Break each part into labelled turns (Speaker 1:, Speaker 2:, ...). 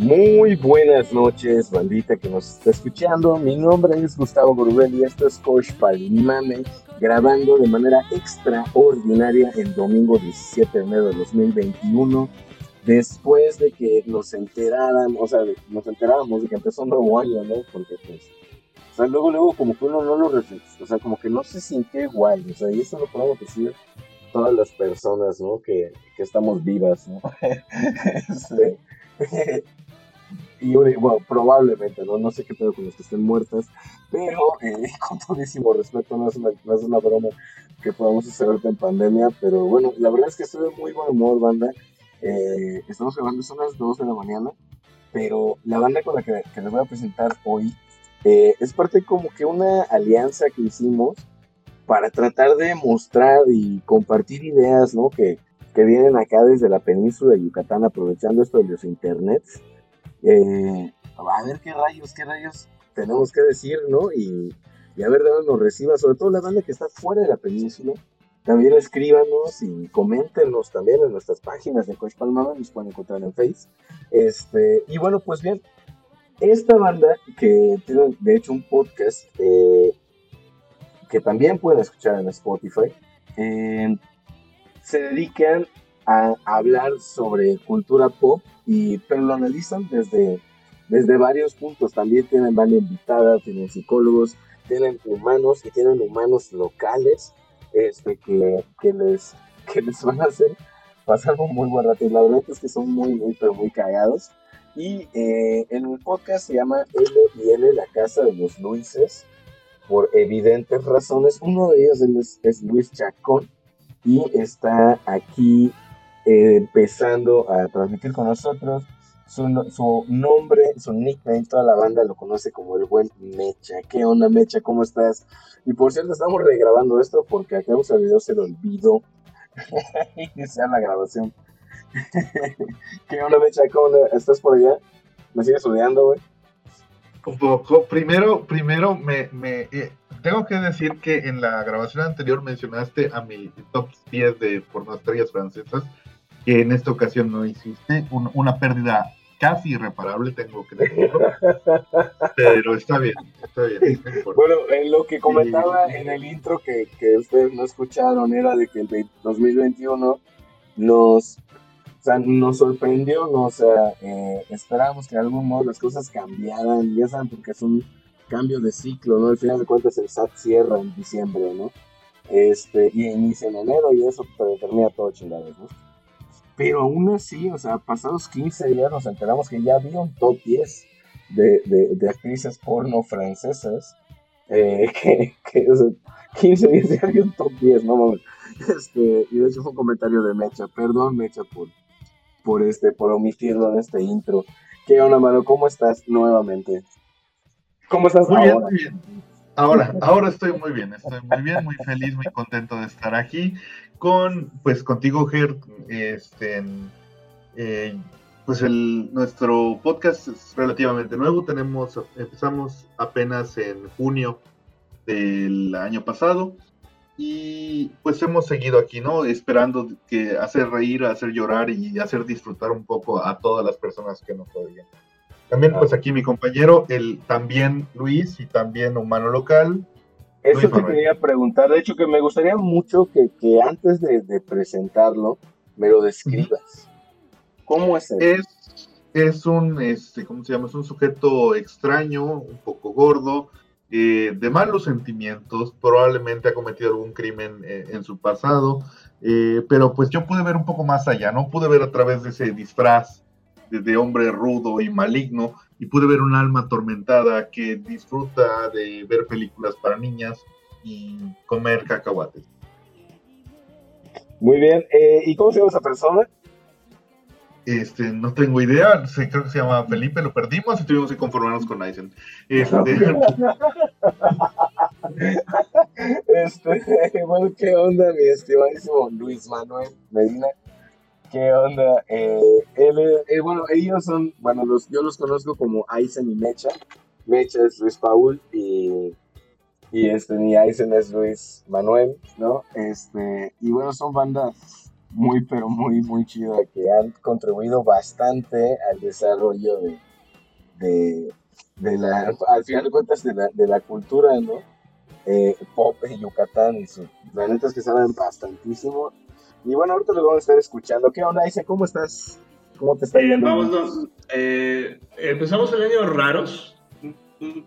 Speaker 1: Muy buenas noches, bandita que nos está escuchando. Mi nombre es Gustavo Gorubel y esto es Coach Palmame, grabando de manera extraordinaria el domingo 17 de enero de 2021. Después de que nos enteráramos, o sea, nos enterábamos de que empezó un nuevo año, ¿no? Porque pues, o sea, luego, luego como que uno no lo reflexiona, o sea, como que no se sintió igual, o sea, y eso lo podemos decir todas las personas, ¿no? Que, que estamos vivas, ¿no? Este, y bueno, probablemente, ¿no? No sé qué pedo con los que estén muertas, pero eh, con todísimo respeto, no es, una, no es una broma que podamos hacer en pandemia, pero bueno, la verdad es que estoy de muy buen humor, banda. Eh, estamos grabando, son las 2 de la mañana, pero la banda con la que, que les voy a presentar hoy eh, es parte como que una alianza que hicimos para tratar de mostrar y compartir ideas, ¿no? Que, que vienen acá desde la península de Yucatán, aprovechando esto de los internets eh, a ver qué rayos, qué rayos tenemos que decir, ¿no? Y, y a ver de dónde nos reciba, sobre todo la banda que está fuera de la península. También escríbanos y coméntenos también en nuestras páginas de Coach Palmama, nos pueden encontrar en Face. Este, y bueno, pues bien, esta banda que tiene de hecho un podcast eh, que también pueden escuchar en Spotify, eh, se dedican a hablar sobre cultura pop y, pero lo analizan desde, desde varios puntos. También tienen banda invitada, tienen psicólogos, tienen humanos y tienen humanos locales este, que, que, les, que les van a hacer pasar un muy buen rato. Y la verdad es que son muy, muy, pero muy cagados. Y eh, en el podcast se llama L L, la casa de los Luises, por evidentes razones. Uno de ellos es, es Luis Chacón y está aquí eh, empezando a transmitir con nosotros. Su, su, nombre, su nickname, toda la banda lo conoce como el buen Mecha. ¿Qué onda, Mecha? ¿Cómo estás? Y por cierto, estamos regrabando esto porque acá un video se lo olvidó iniciar la grabación. ¿Qué onda, Mecha? ¿Cómo ¿Estás por allá? ¿Me sigues estudiando, güey?
Speaker 2: Un poco. Primero, primero me, me eh, tengo que decir que en la grabación anterior mencionaste a mi top 10 de pornoestrellas francesas que en esta ocasión no hiciste, una pérdida casi irreparable, tengo que decirlo. Pero está bien, está bien.
Speaker 1: bueno, en lo que comentaba en el intro que, que, ustedes no escucharon era de que el 2021 nos, o sea, nos sorprendió, ¿no? o sea, eh, esperábamos que de algún modo las cosas cambiaran, ya saben, porque es un cambio de ciclo, ¿no? Al final de cuentas el SAT cierra en diciembre, ¿no? Este, y inicia en enero y eso termina todo chingado, ¿no? Pero aún así, o sea, pasados 15 días nos enteramos que ya había un top 10 de, de, de actrices porno francesas. Eh, que, que o sea, 15 días ya había un top 10, no mames. Este, y de hecho fue un comentario de Mecha. Perdón, Mecha, por, por, este, por omitirlo en este intro. ¿Qué onda, mano? ¿Cómo estás nuevamente?
Speaker 2: ¿Cómo estás muy ahora? Bien, muy bien. Ahora, ahora estoy muy bien, estoy muy bien, muy feliz, muy contento de estar aquí con, pues contigo, Ger, este, eh, pues el, nuestro podcast es relativamente nuevo, tenemos, empezamos apenas en junio del año pasado y pues hemos seguido aquí, ¿no? Esperando que hacer reír, hacer llorar y hacer disfrutar un poco a todas las personas que nos oyen. También pues aquí mi compañero, el también Luis y también humano local,
Speaker 1: eso te quería preguntar, de hecho que me gustaría mucho que, que antes de, de, presentarlo me lo describas. ¿Cómo es él?
Speaker 2: Es, es un, este, ¿cómo se llama? Es un sujeto extraño, un poco gordo, eh, de malos sentimientos, probablemente ha cometido algún crimen eh, en su pasado, eh, pero pues yo pude ver un poco más allá, ¿no? Pude ver a través de ese disfraz de, de hombre rudo y maligno, y pude ver un alma atormentada que disfruta de ver películas para niñas y comer cacahuates.
Speaker 1: Muy bien, eh, ¿y cómo se llama esa persona?
Speaker 2: Este, no tengo idea, creo que se llama Felipe, lo perdimos y tuvimos que conformarnos con Aizen. Este,
Speaker 1: este, bueno, ¿qué onda, mi estimadísimo Luis Manuel Medina? ¿Qué onda? Eh, eh, bueno, ellos son, bueno, los, yo los conozco como Aizen y Mecha. Mecha es Luis Paul y, y este, y Aizen es Luis Manuel, ¿no? Este, y bueno, son bandas muy, pero muy, muy chida, que han contribuido bastante al desarrollo de, de, de la, al final de cuentas, de la, de la cultura, ¿no? Eh, pop en Yucatán y sus planetas que saben bastantísimo. Y bueno, ahorita lo vamos a estar escuchando. ¿Qué onda, Isa? ¿Cómo estás? ¿Cómo te está
Speaker 3: eh, yendo? vamos, eh, empezamos el año raros,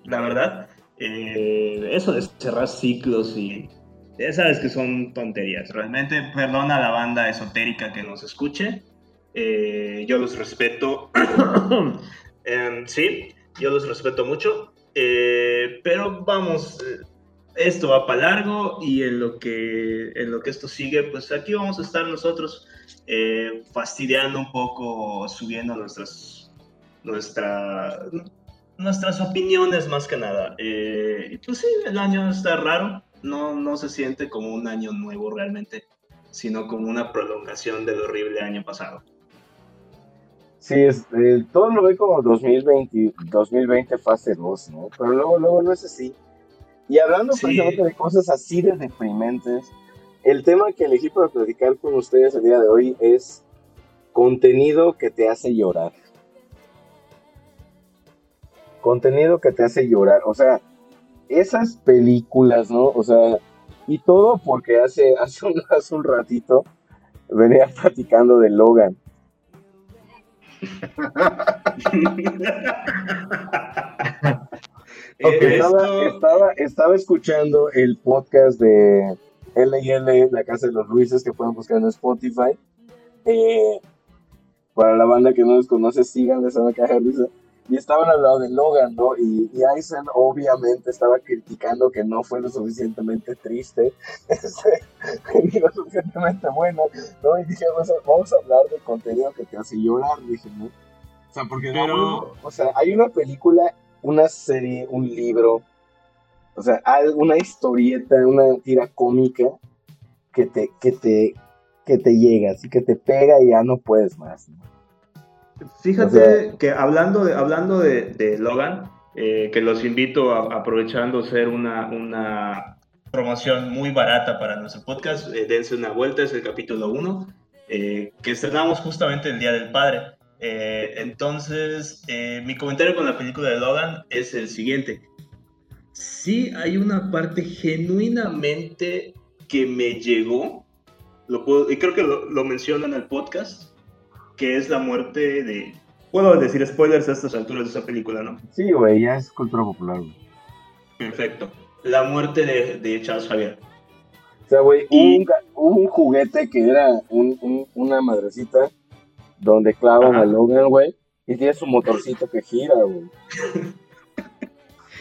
Speaker 3: la verdad. eso de cerrar ciclos y ya sabes que son tonterías. Realmente, perdona a la banda esotérica que nos escuche. Eh, yo los respeto. Sí, yo los respeto mucho. Eh, pero vamos, eh, esto va para largo y en lo, que, en lo que esto sigue, pues aquí vamos a estar nosotros fastidiando un poco, subiendo nuestras, nuestra, nuestras opiniones más que nada. y pues sí, el año está raro no, no se siente como un año nuevo realmente, sino como una prolongación del horrible año pasado.
Speaker 1: Sí, es, eh, todo lo ve como 2020, 2020 fase 2, ¿no? Pero luego, luego no es así. Y hablando precisamente de cosas así de deprimentes, el tema que elegí para platicar con ustedes el día de hoy es contenido que te hace llorar. Contenido que te hace llorar. O sea, esas películas, ¿no? O sea, y todo porque hace, hace, un, hace un ratito venía platicando de Logan. estaba, estaba, escuchando el podcast de LL, La Casa de los Ruices, que pueden buscar en Spotify. Eh, para la banda que no les conoce, sigan esa caja de y estaban hablando de Logan, ¿no? Y, y Aizen obviamente estaba criticando que no fue lo suficientemente triste, este, ni lo suficientemente bueno, ¿no? Y dije, vamos a, hablar del contenido que te hace llorar, dije, ¿no? O sea, porque no, o sea, hay una película, una serie, un libro, o sea, una historieta, una tira cómica que te, que te, que te llega, así que te pega y ya no puedes más, ¿no?
Speaker 3: Fíjate que hablando de, hablando de, Logan, eh, que los invito a, aprovechando ser una, una promoción muy barata para nuestro podcast, eh, dense una vuelta, es el capítulo 1, eh, que estrenamos justamente el Día del Padre. Entonces, mi comentario con la película de Logan es el siguiente. Sí hay una parte genuinamente que me llegó, lo puedo, y creo que lo, lo menciono en el podcast, que es la muerte de... Puedo decir spoilers a estas alturas de esa película, ¿no?
Speaker 1: Sí, güey, ya es cultura popular, güey.
Speaker 3: Perfecto. La muerte de, de Charles Javier.
Speaker 1: O sea, güey, un, un, juguete que era un, una madrecita donde clavan a Logan, güey, y tiene su motorcito que gira, güey.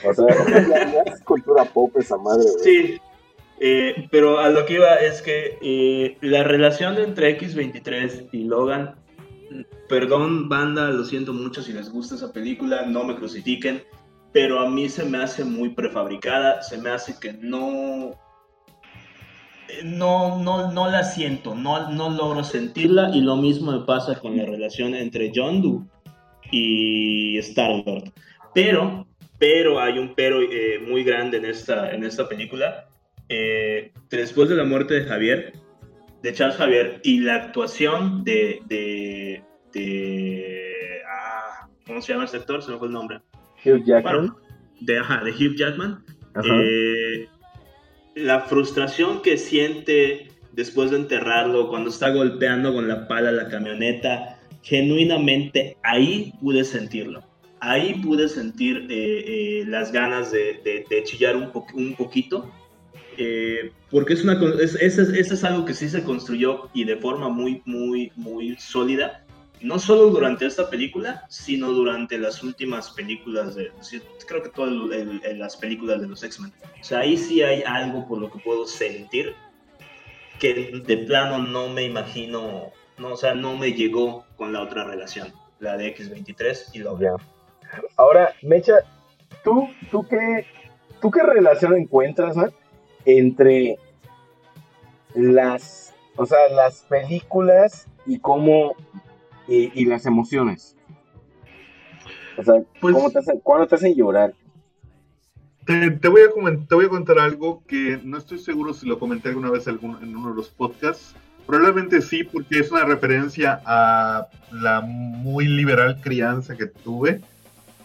Speaker 1: O sea, ya, es cultura pop esa madre, güey.
Speaker 3: Sí, eh, pero a lo que iba es que eh, la relación entre X23 y Logan Perdón, banda, lo siento mucho si les gusta esa película, no me crucifiquen, pero a mí se me hace muy prefabricada, se me hace que no. No, no, no la siento, no, no logro sentirla y lo mismo me pasa con la relación entre John Doe y Star-Lord. Pero, pero hay un pero eh, muy grande en esta, en esta película. Eh, después de la muerte de Javier, de Charles Javier y la actuación de, de, de ah, ¿cómo se llama ese actor? Se me fue el nombre.
Speaker 1: Hugh Jackman.
Speaker 3: de, ajá, de Hugh Jackman. Eh, la frustración que siente después de enterrarlo, cuando está golpeando con la pala la camioneta, genuinamente ahí pude sentirlo. Ahí pude sentir eh, eh, las ganas de, de, chillar un, un poquito eh, porque es es, eso, es, algo que sí se construyó y de forma muy, muy, muy sólida, no solo durante esta película, sino durante las últimas películas de, creo que todas las películas de los X-Men. O sea, ahí sí hay algo por lo que puedo sentir que de plano no me imagino, no, o sea, no me llegó con la otra relación, la de X23 y lo veo.
Speaker 1: Ahora, Mecha, ¿tú, tú, qué, ¿tú qué relación encuentras, no? entre las, o sea, las películas y cómo, y, las emociones. O sea, pues ¿cómo te hacen, ¿cuándo te hacen llorar?
Speaker 2: Te, voy a comentar, te voy a contar algo que no estoy seguro si lo comenté alguna vez en uno de los podcasts, Probablemente sí, porque es una referencia a la muy liberal crianza que tuve.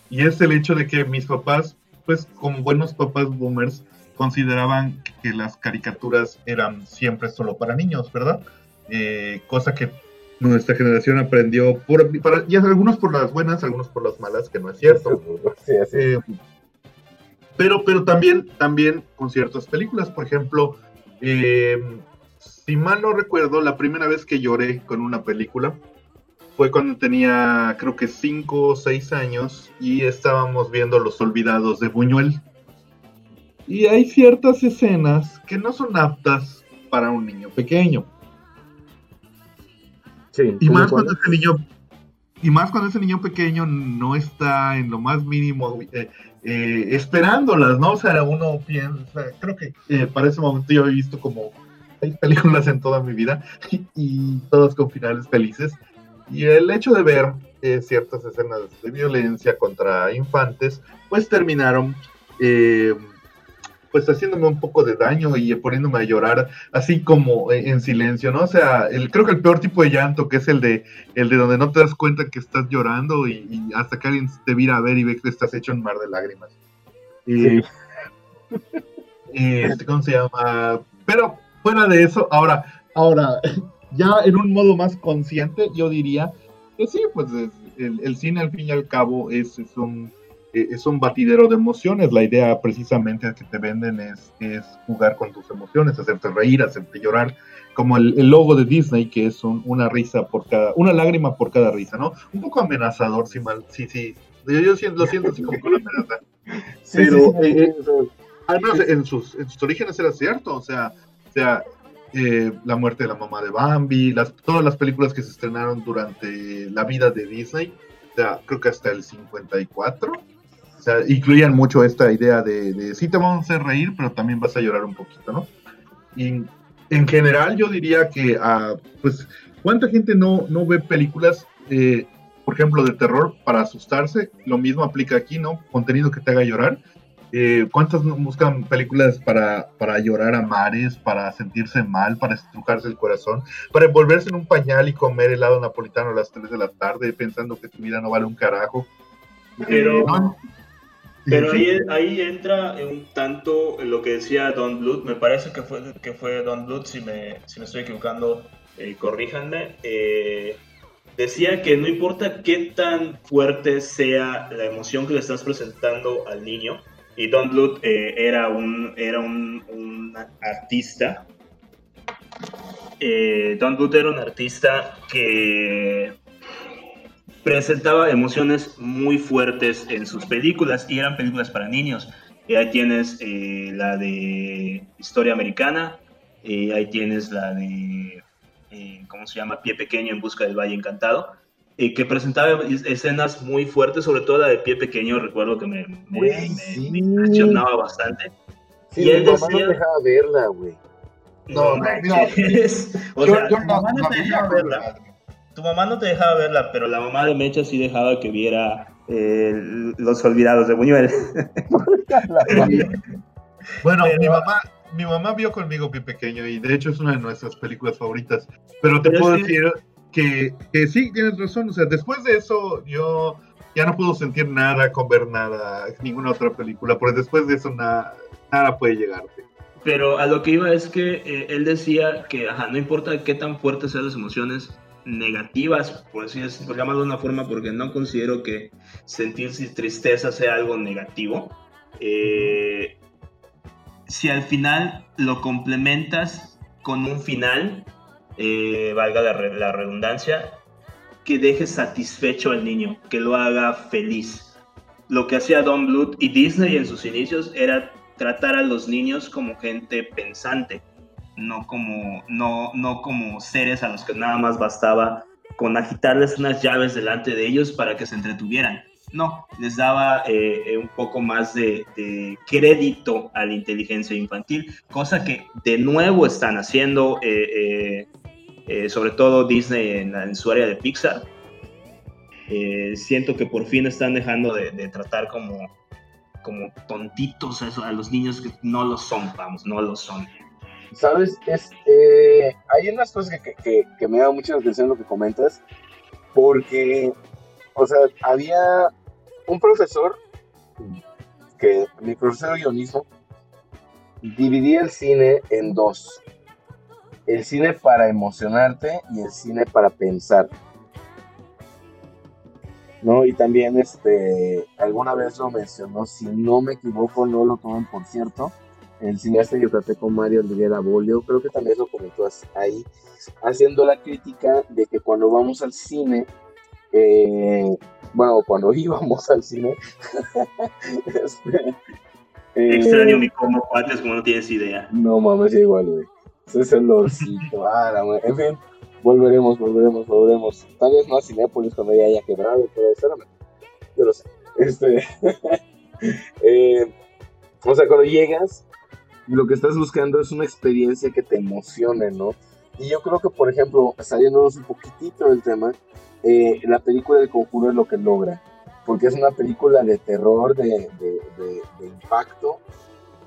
Speaker 2: Y es el hecho de que mis papás, pues como buenos papás boomers, consideraban que las caricaturas eran siempre solo para niños, ¿verdad? Eh, cosa que nuestra generación aprendió, por, para, y algunos por las buenas, algunos por las malas, que no es cierto. Eh, pero, pero también, también con ciertas películas, por ejemplo, eh, si mal no recuerdo, la primera vez que lloré con una película fue cuando tenía creo que 5 o 6 años y estábamos viendo Los Olvidados de Buñuel. Y hay ciertas escenas que no son aptas para un niño pequeño. Y más cuando ese niño y más cuando ese niño pequeño no está en lo más mínimo eh, eh, esperándolas, ¿no? O sea, uno piensa, creo que eh, para ese momento yo he visto como seis películas en toda mi vida y, todas con finales felices. Y el hecho de ver eh, ciertas escenas de violencia contra infantes, pues terminaron pues haciéndome un poco de daño y poniéndome a llorar así como en silencio, ¿no? O sea, el, creo que el peor tipo de llanto, que es el de el de donde no te das cuenta que estás llorando y, hasta que alguien te vira a ver y ve que estás hecho en mar de lágrimas. Y, este, ¿Cómo se llama? Pero fuera de eso, ahora, ahora, ya en un modo más consciente, yo diría que sí, pues el, cine al fin y al cabo es, un eh, es un batidero de emociones. La idea precisamente que te venden es, es jugar con tus emociones, hacerte reír, hacerte llorar, como el, logo de Disney, que es una risa por cada, una lágrima por cada risa, ¿no? Un poco amenazador, si mal, sí, sí. Yo, yo siento, lo siento así como con amenaza. Pero eh, al menos en sus, en sus orígenes era cierto, o sea, sea, eh, la muerte de la mamá de Bambi, las, todas las películas que se estrenaron durante la vida de Disney, o sea, creo que hasta el 54, o sea, incluían mucho esta idea de, de sí te vamos a hacer reír, pero también vas a llorar un poquito, ¿no? Y en general yo diría que, ah, pues, ¿cuánta gente no, no ve películas, eh, por ejemplo, de terror para asustarse? Lo mismo aplica aquí, ¿no? Contenido que te haga llorar eh, ¿Cuántas buscan películas para, para llorar a mares, para sentirse mal, para estrujarse el corazón, para envolverse en un pañal y comer helado napolitano a las 3 de la tarde pensando que tu vida no vale un carajo?
Speaker 3: Pero, pero ahí, ahí, entra un tanto lo que decía Don Bluth, me parece que fue, que fue Don Bluth, si me, si me estoy equivocando, eh, corríjanme. Eh, decía que no importa qué tan fuerte sea la emoción que le estás presentando al niño, y Don Bluth eh, era, un, era un, artista. Eh, Don Bluth era un artista que presentaba emociones muy fuertes en sus películas y eran películas para niños. Y ahí tienes eh, la de Historia Americana, ahí tienes la de, ¿cómo se llama? Pie Pequeño en Busca del Valle Encantado y que presentaba escenas muy fuertes, sobre todo la de pie pequeño, recuerdo que me, me, impresionaba bastante.
Speaker 1: y él decía, no dejaba verla, güey.
Speaker 3: No, no, no, te dejaba verla. Tu mamá no te dejaba verla, pero la mamá de Mecha sí dejaba que viera eh, Los Olvidados de Buñuel.
Speaker 2: bueno, mi mamá, mi mamá vio conmigo Pie Pequeño y de hecho es una de nuestras películas favoritas. Pero te puedo decir, que, sí, tienes razón. O sea, después de eso, yo ya no puedo sentir nada con ver nada, ninguna otra película, porque después de eso nada, nada puede llegarte.
Speaker 3: Pero a lo que iba es que eh, él decía que ajá, no importa qué tan fuertes sean las emociones negativas, por así llamarlo de una forma, porque no considero que sentir tristeza sea algo negativo. Eh, si al final lo complementas con un final, eh, valga la, redundancia, que deje satisfecho al niño, que lo haga feliz. Lo que hacía Don Bluth y Disney en sus inicios era tratar a los niños como gente pensante, no como, no, no como seres a los que nada más bastaba con agitarles unas llaves delante de ellos para que se entretuvieran. No, les daba eh, eh, un poco más de, crédito a la inteligencia infantil, cosa que de nuevo están haciendo eh, sobre todo Disney en, su área de Pixar. Eh, siento que por fin están dejando de, tratar como, como tontitos a, a, los niños que no lo son, vamos, no lo son.
Speaker 1: Sabes, es, eh, hay unas cosas que, que, que, me da mucha atención lo que comentas, porque, o sea, había un profesor, que mi profesor de guionismo, dividía el cine en dos. El cine para emocionarte y el cine para pensar. ¿no? Y también, este, alguna vez lo mencionó, si no me equivoco, no lo toman por cierto, el cineasta yucateco Mario Rivera Bolio, creo que también lo comentó ahí, haciendo la crítica de que cuando vamos al cine, eh, bueno, cuando íbamos al cine,
Speaker 3: este, eh, Extraño mi como cuates como no tienes idea.
Speaker 1: No mames, igual, güey. Ese es el olorcito, ah, en fin, volveremos, volveremos, volveremos. Tal vez no a Cinépolis cuando ya haya quebrado, pero espérame. Yo lo sé. Este, eh, o sea, cuando llegas, lo que estás buscando es una experiencia que te emocione, ¿no? Y yo creo que, por ejemplo, saliéndonos un poquitito del tema, eh, la película de Conjuro es lo que logra, porque es una película de terror, de, impacto,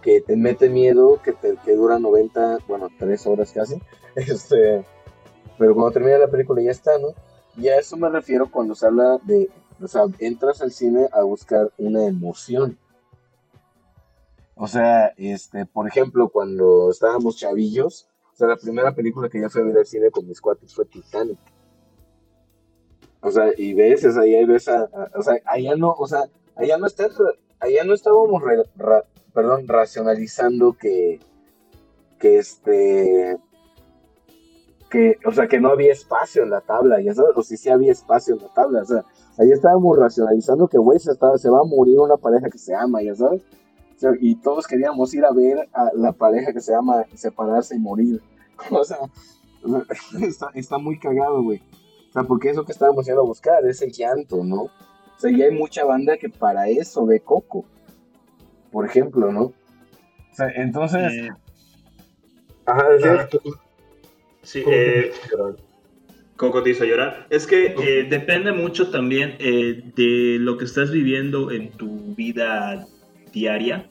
Speaker 1: que te mete miedo, que, te, que dura 90, bueno, 3 horas casi, este, pero cuando termina la película ya está, ¿no? Y a eso me refiero cuando se habla de, o sea, entras al cine a buscar una emoción. O sea, este, por ejemplo, cuando estábamos chavillos, o sea, la primera película que ya fui a ver al cine con mis cuates fue Titanic. O sea, y ves, ahí ves a, o sea, allá no, o sea, allá no está, allá no estábamos, perdón, racionalizando que, que este, que, o sea, que no había espacio en la tabla, ya sabes, o si sí había espacio en la tabla, o sea, ahí estábamos racionalizando que, güey, se, se va a morir una pareja que se ama, ya sabes, y todos queríamos ir a ver a la pareja que se ama separarse y morir, o sea, está, está muy cagado, güey, o sea, porque eso que estábamos yendo a buscar, ese llanto, ¿no? O sea, y hay mucha banda que para eso ve Coco, por ejemplo, ¿no? O sea, entonces... Eh, ajá,
Speaker 3: ah, Sí, eh, Coco te hizo llorar. Es que eh, depende mucho también eh, de lo que estás viviendo en tu vida diaria,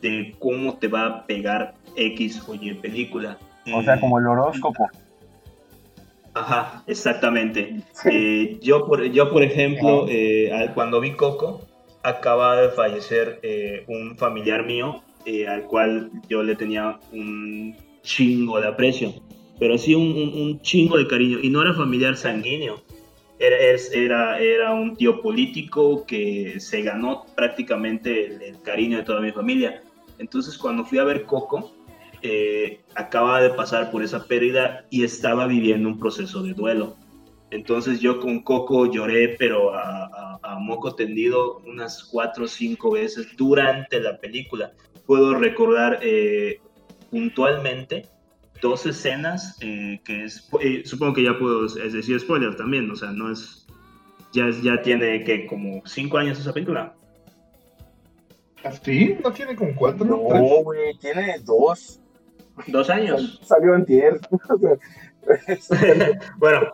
Speaker 3: de cómo te va a pegar X o Y película.
Speaker 1: O sea, como el horóscopo.
Speaker 3: Ajá, exactamente. yo, por, yo, por ejemplo, cuando vi Coco, acaba de fallecer un familiar mío al cual yo le tenía un chingo de aprecio pero sí un, chingo de cariño. Y no era familiar sanguíneo, era, era, era un tío político que se ganó prácticamente el, cariño de toda mi familia. Entonces cuando fui a ver Coco, eh, acababa de pasar por esa pérdida y estaba viviendo un proceso de duelo. Entonces yo con Coco lloré, pero a, moco tendido unas cuatro o cinco veces durante la película. Puedo recordar eh, puntualmente dos escenas eh, que es, eh, supongo que ya puedo decir spoiler también, o sea, no es, ya, ya tiene que como cinco años esa película.
Speaker 2: ¿Sí? ¿No tiene como cuatro?
Speaker 1: No, güey, tiene dos.
Speaker 3: ¿Dos años?
Speaker 1: Salió en tierra.
Speaker 3: bueno,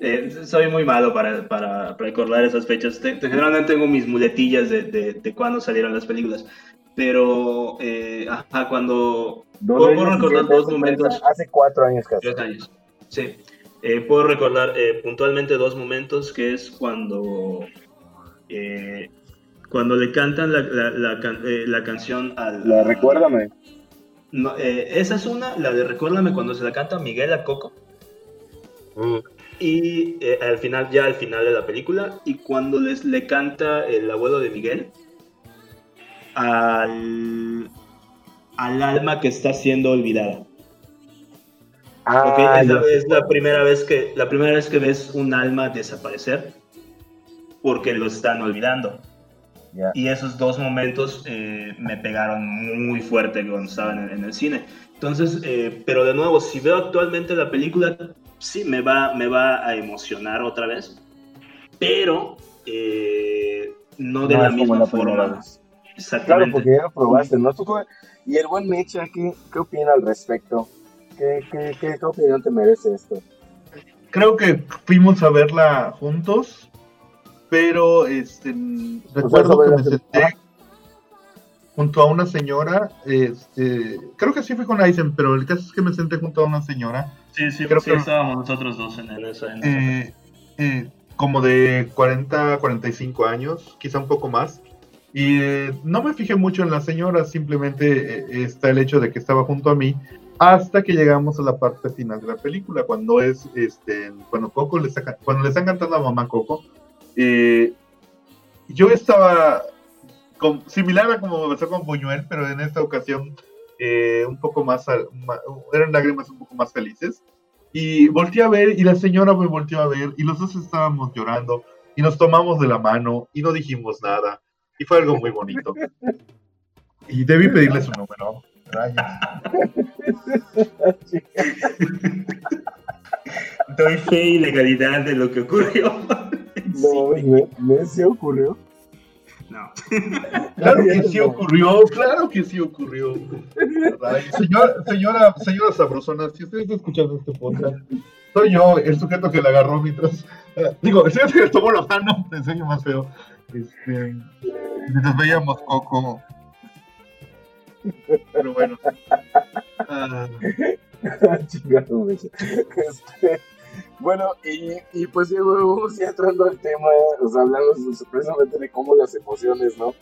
Speaker 3: eh, soy muy malo para, para, recordar esas fechas. generalmente tengo mis muletillas de, de, de cuándo salieron las películas. Pero eh, cuando puedo, recordar dos momentos.
Speaker 1: Hace cuatro años casi.
Speaker 3: Tres años. Sí. Eh, puedo recordar eh, puntualmente dos momentos, que es cuando eh, cuando le cantan la, la, la, canción al...
Speaker 1: La Recuérdame.
Speaker 3: No, esa es una, la de Recuérdame, cuando se la canta Miguel a Coco. Mm. Y al final, ya al final de la película, y cuando les le canta el abuelo de Miguel, al, al alma que está siendo olvidada. Ah, es, la, primera vez que, la primera vez que ves un alma desaparecer porque lo están olvidando. Y esos dos momentos eh, me pegaron muy fuerte cuando estaba en, el cine. Entonces, eh, pero de nuevo, si veo actualmente la película, sí me va, me va a emocionar otra vez, pero eh, no de la misma forma.
Speaker 1: Claro, porque ya lo probaste, ¿no? Y el buen Mecha, ¿qué, qué opina al respecto? ¿Qué, qué, qué, opinión te merece esto?
Speaker 2: Creo que fuimos a verla juntos, pero este, recuerdo que me senté... junto a una señora, este, creo que sí fui con Aizen, pero el caso es que me senté junto a una señora.
Speaker 3: Sí, sí, creo que estábamos nosotros dos en, esa.
Speaker 2: Eh, eh, como de 40, 45 años, quizá un poco más. Y eh, no me fijé mucho en la señora, simplemente está el hecho de que estaba junto a mí hasta que llegamos a la parte final de la película, cuando es, este, cuando Coco le está, cuando le están cantando a mamá Coco. yo estaba similar a como besó con Buñuel, pero en esta ocasión eh, un poco más, eran lágrimas un poco más felices. Y volteé a ver y la señora me volteó a ver y los dos estábamos llorando y nos tomamos de la mano y no dijimos nada. Y fue algo muy bonito. Y debí pedirle su número.
Speaker 3: Doy fe y legalidad de lo que ocurrió.
Speaker 1: No, me, me se ocurrió.
Speaker 2: No. Claro que sí ocurrió, claro que sí ocurrió. señora, señora, señora Sabrosona, si usted está escuchando este podcast, soy yo el sujeto que la agarró mientras. Eh, digo, el sujeto que le tomó la mano, te enseño más feo. Este, veíamos Coco. Pero bueno.
Speaker 1: Ah. este, bueno, y, y pues vamos ya entrando al tema, o sea, hablando precisamente de cómo las emociones, ¿no?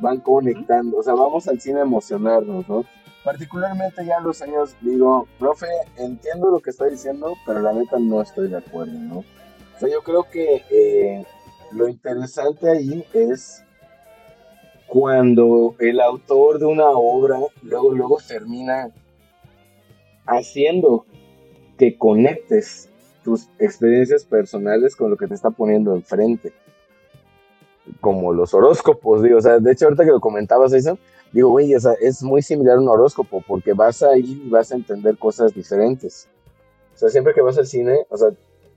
Speaker 1: Van conectando, o sea, vamos al cine a emocionarnos, ¿no? Particularmente ya los años digo, profe, entiendo lo que está diciendo, pero la neta no estoy de acuerdo, ¿no? O sea, yo creo que eh, lo interesante ahí es cuando el autor de una obra luego, luego termina haciendo que conectes tus experiencias personales con lo que te está poniendo enfrente. Como los horóscopos, digo, o sea, de hecho ahorita que lo comentabas eso, digo, güey, o sea, es muy similar a un horóscopo porque vas a ir y vas a entender cosas diferentes. O sea, siempre que vas al cine, o sea,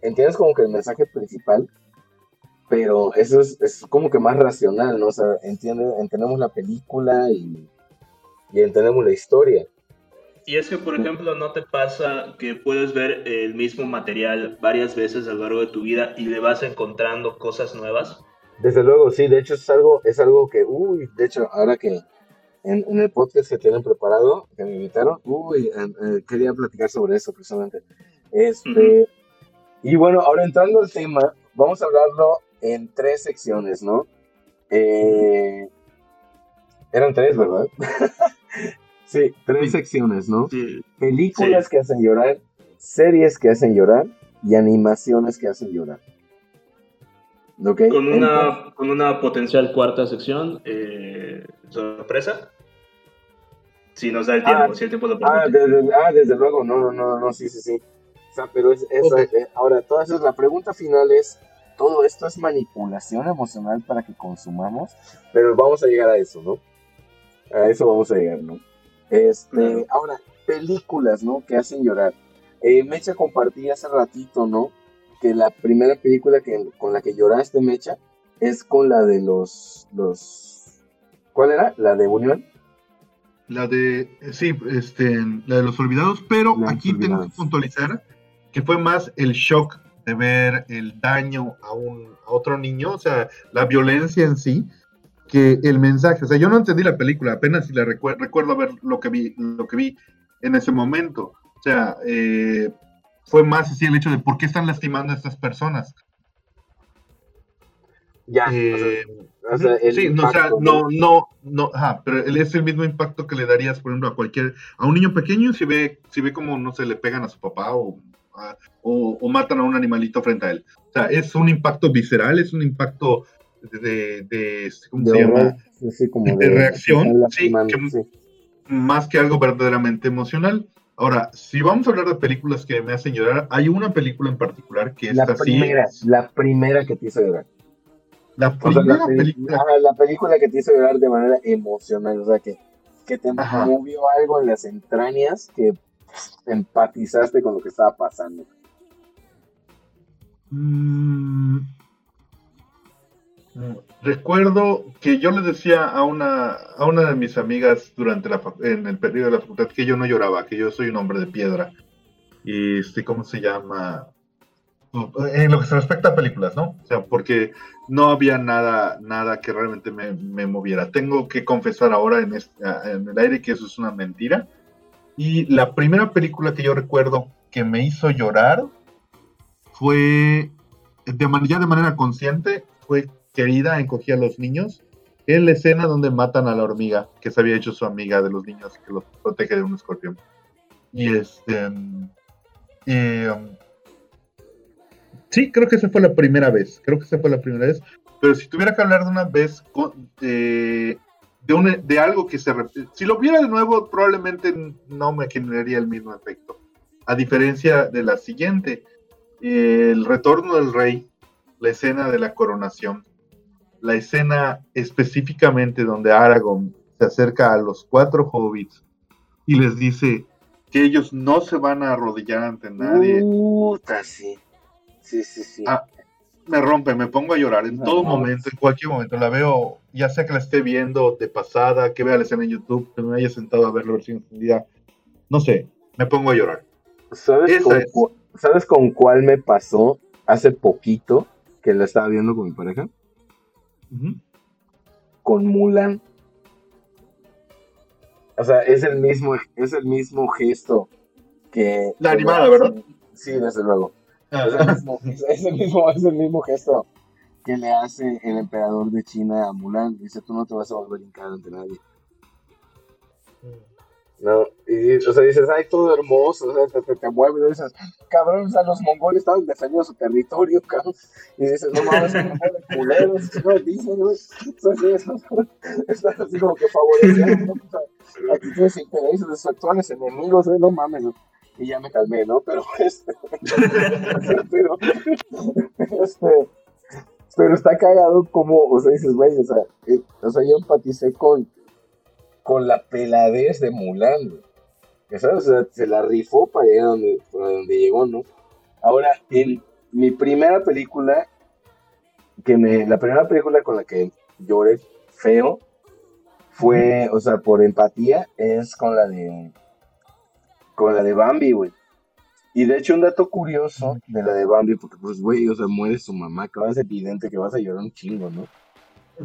Speaker 1: entiendes como que el mensaje principal, pero eso es, es como que más racional, ¿no? O sea, entiende, entendemos la película y, y entendemos la historia.
Speaker 3: Y es que, por ejemplo, no te pasa que puedes ver el mismo material varias veces a lo largo de tu vida y le vas encontrando cosas nuevas.
Speaker 1: Desde luego, sí, de hecho es algo, es algo que, uy, de hecho, ahora que en, el podcast que tienen preparado, que me invitaron, uy, eh, quería platicar sobre eso precisamente. Este, Y bueno, ahora entrando al tema, vamos a hablarlo en tres secciones, ¿no? Eh, eran tres, ¿verdad? Sí, tres secciones, ¿no? Películas que hacen llorar, series que hacen llorar y animaciones que hacen llorar.
Speaker 3: Con, una, con una potencial cuarta sección, eh, sorpresa. Si nos da el tiempo, ah, si el tiempo lo
Speaker 1: ah, desde, ah, desde luego, no, no, no, no, sí, sí, sí. O sea, pero es, eh, ahora, toda eso, la pregunta final es, ¿todo esto es manipulación emocional para que consumamos? Pero vamos a llegar a eso, ¿no? A eso vamos a llegar, ¿no? Este, ahora, películas, ¿no? Que hacen llorar. Eh, Mecha compartí hace ratito, ¿no? Que la primera película que, con la que lloraste, Mecha, es con la de los, los... ¿Cuál era? ¿La de Unión?
Speaker 2: La de, sí, este, la de los olvidados, pero aquí tengo que puntualizar que fue más el shock de ver el daño a, un, a otro niño, o sea, la violencia en sí, que el mensaje, o sea, yo no entendí la película, apenas si la recuerdo ver lo que vi, lo que vi en ese momento. O sea, eh, fue más así el hecho de por qué están lastimando a estas personas.
Speaker 1: Ya.
Speaker 2: Eh, o sea, sí, no, o sea, no, no, no, ajá, pero es el mismo impacto que le darías, por ejemplo, a cualquier, a un niño pequeño si ve, si ve como, no se le pegan a su papá o, o matan a un animalito frente a él. O sea, es un impacto visceral, es un impacto de, ¿cómo se llama? de, reacción, más que algo verdaderamente emocional. Ahora, si vamos a hablar de películas que me hacen llorar, hay una película en particular que es
Speaker 1: la primera, la primera que te hizo llorar.
Speaker 2: La primera película.
Speaker 1: la película que te hizo llorar de manera emocional, o sea, que, que te movió algo en las entrañas que empatizaste con lo que estaba pasando.
Speaker 2: Mm, Recuerdo que yo le decía a una, a una de mis amigas durante la, en el periodo de la facultad que yo no lloraba, que yo soy un hombre de piedra. Y este, ¿cómo se llama? En lo que se respecta a películas, ¿no? O sea, porque no había nada, nada que realmente me, moviera. Tengo que confesar ahora en, en el aire que eso es una mentira. Y la primera película que yo recuerdo que me hizo llorar fue, de ya de manera consciente, fue Querida, encogía a los niños, en la escena donde matan a la hormiga, que se había hecho su amiga de los niños, que los protege de un escorpión. Y este... Um, sí, creo que esa fue la primera vez, creo que esa fue la primera vez. Pero si tuviera que hablar de una vez de, algo que se si lo viera de nuevo, probablemente no me generaría el mismo efecto. A diferencia de la siguiente, el retorno del rey, la escena de la coronación, la escena específicamente donde Aragorn se acerca a los cuatro hobbits y les dice que ellos no se van a arrodillar ante nadie.
Speaker 1: Puta, sí. Sí, sí, sí.
Speaker 2: Ah, me rompe, me pongo a llorar en todo momento, en cualquier momento. La veo, ya sea que la esté viendo de pasada, que vea la escena en YouTube, que me haya sentado a ver la versión extendida. No sé, me pongo a llorar.
Speaker 1: ¿Sabes con, ¿Sabes con cuál me pasó hace poquito que la estaba viendo con mi pareja? Con Mulan. O sea, es el mismo, es el mismo gesto que.
Speaker 2: La animada, ¿verdad?
Speaker 1: Sí, desde luego. Ah. Es, el mismo, es, el mismo, es el mismo gesto que le hace el emperador de China a Mulan. Dice, tú no te vas a volver a hincar ante nadie. No, y, o sea, dices, ay, todo hermoso, o sea, te, te, te mueves, y dices, cabrón, o sea, los mongoles estaban defendiendo su territorio, cabrón, y dices, no mames, son culeros, no dicen, güey, estás así como que favoreciendo, o sea, actitudes intereses de sus actuales enemigos, no mames, y ya me calmé, ¿no? Pero, este, pero, este, pero está cagado como, o sea, dices, güey, o sea, eh, o sea, yo empaticé con con la peladez de Mulan, ¿sabes? O sea, se la rifó para llegar a donde, donde llegó, ¿no? Ahora, en mi primera película, que me, la primera película con la que lloré feo, fue, o sea, por empatía, es con la de, con la de Bambi, güey. Y de hecho, un dato curioso de la de Bambi, porque pues, güey, o sea, muere su mamá, que es evidente que vas a llorar un chingo, ¿no?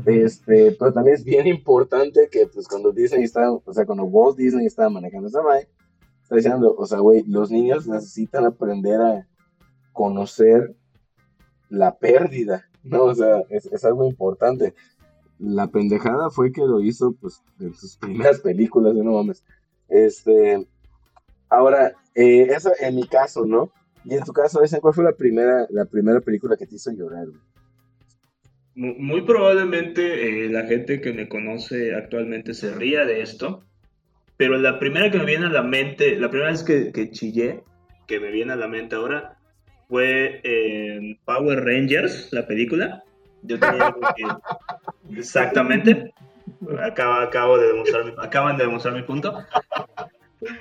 Speaker 1: Este, pero también es bien importante que, pues, cuando Disney está, o sea, cuando Walt Disney estaba manejando esa madre, está diciendo, o sea, güey, los niños necesitan aprender a conocer la pérdida, ¿no? O sea, es, algo importante. La pendejada fue que lo hizo, pues, en sus primeras películas, no mames. Este, ahora, eh, eso en mi caso, ¿no? Y en tu caso, ¿cuál fue la primera, la primera película que te hizo llorar?
Speaker 3: Muy probablemente eh, la gente que me conoce actualmente se ría de esto, pero la primera que me viene a la mente, la primera vez que, que chillé, que me viene a la mente ahora, fue en Power Rangers, la película. Yo tenía que... Exactamente. Acabo, acabo de demostrar mi, acaban de demostrar mi punto.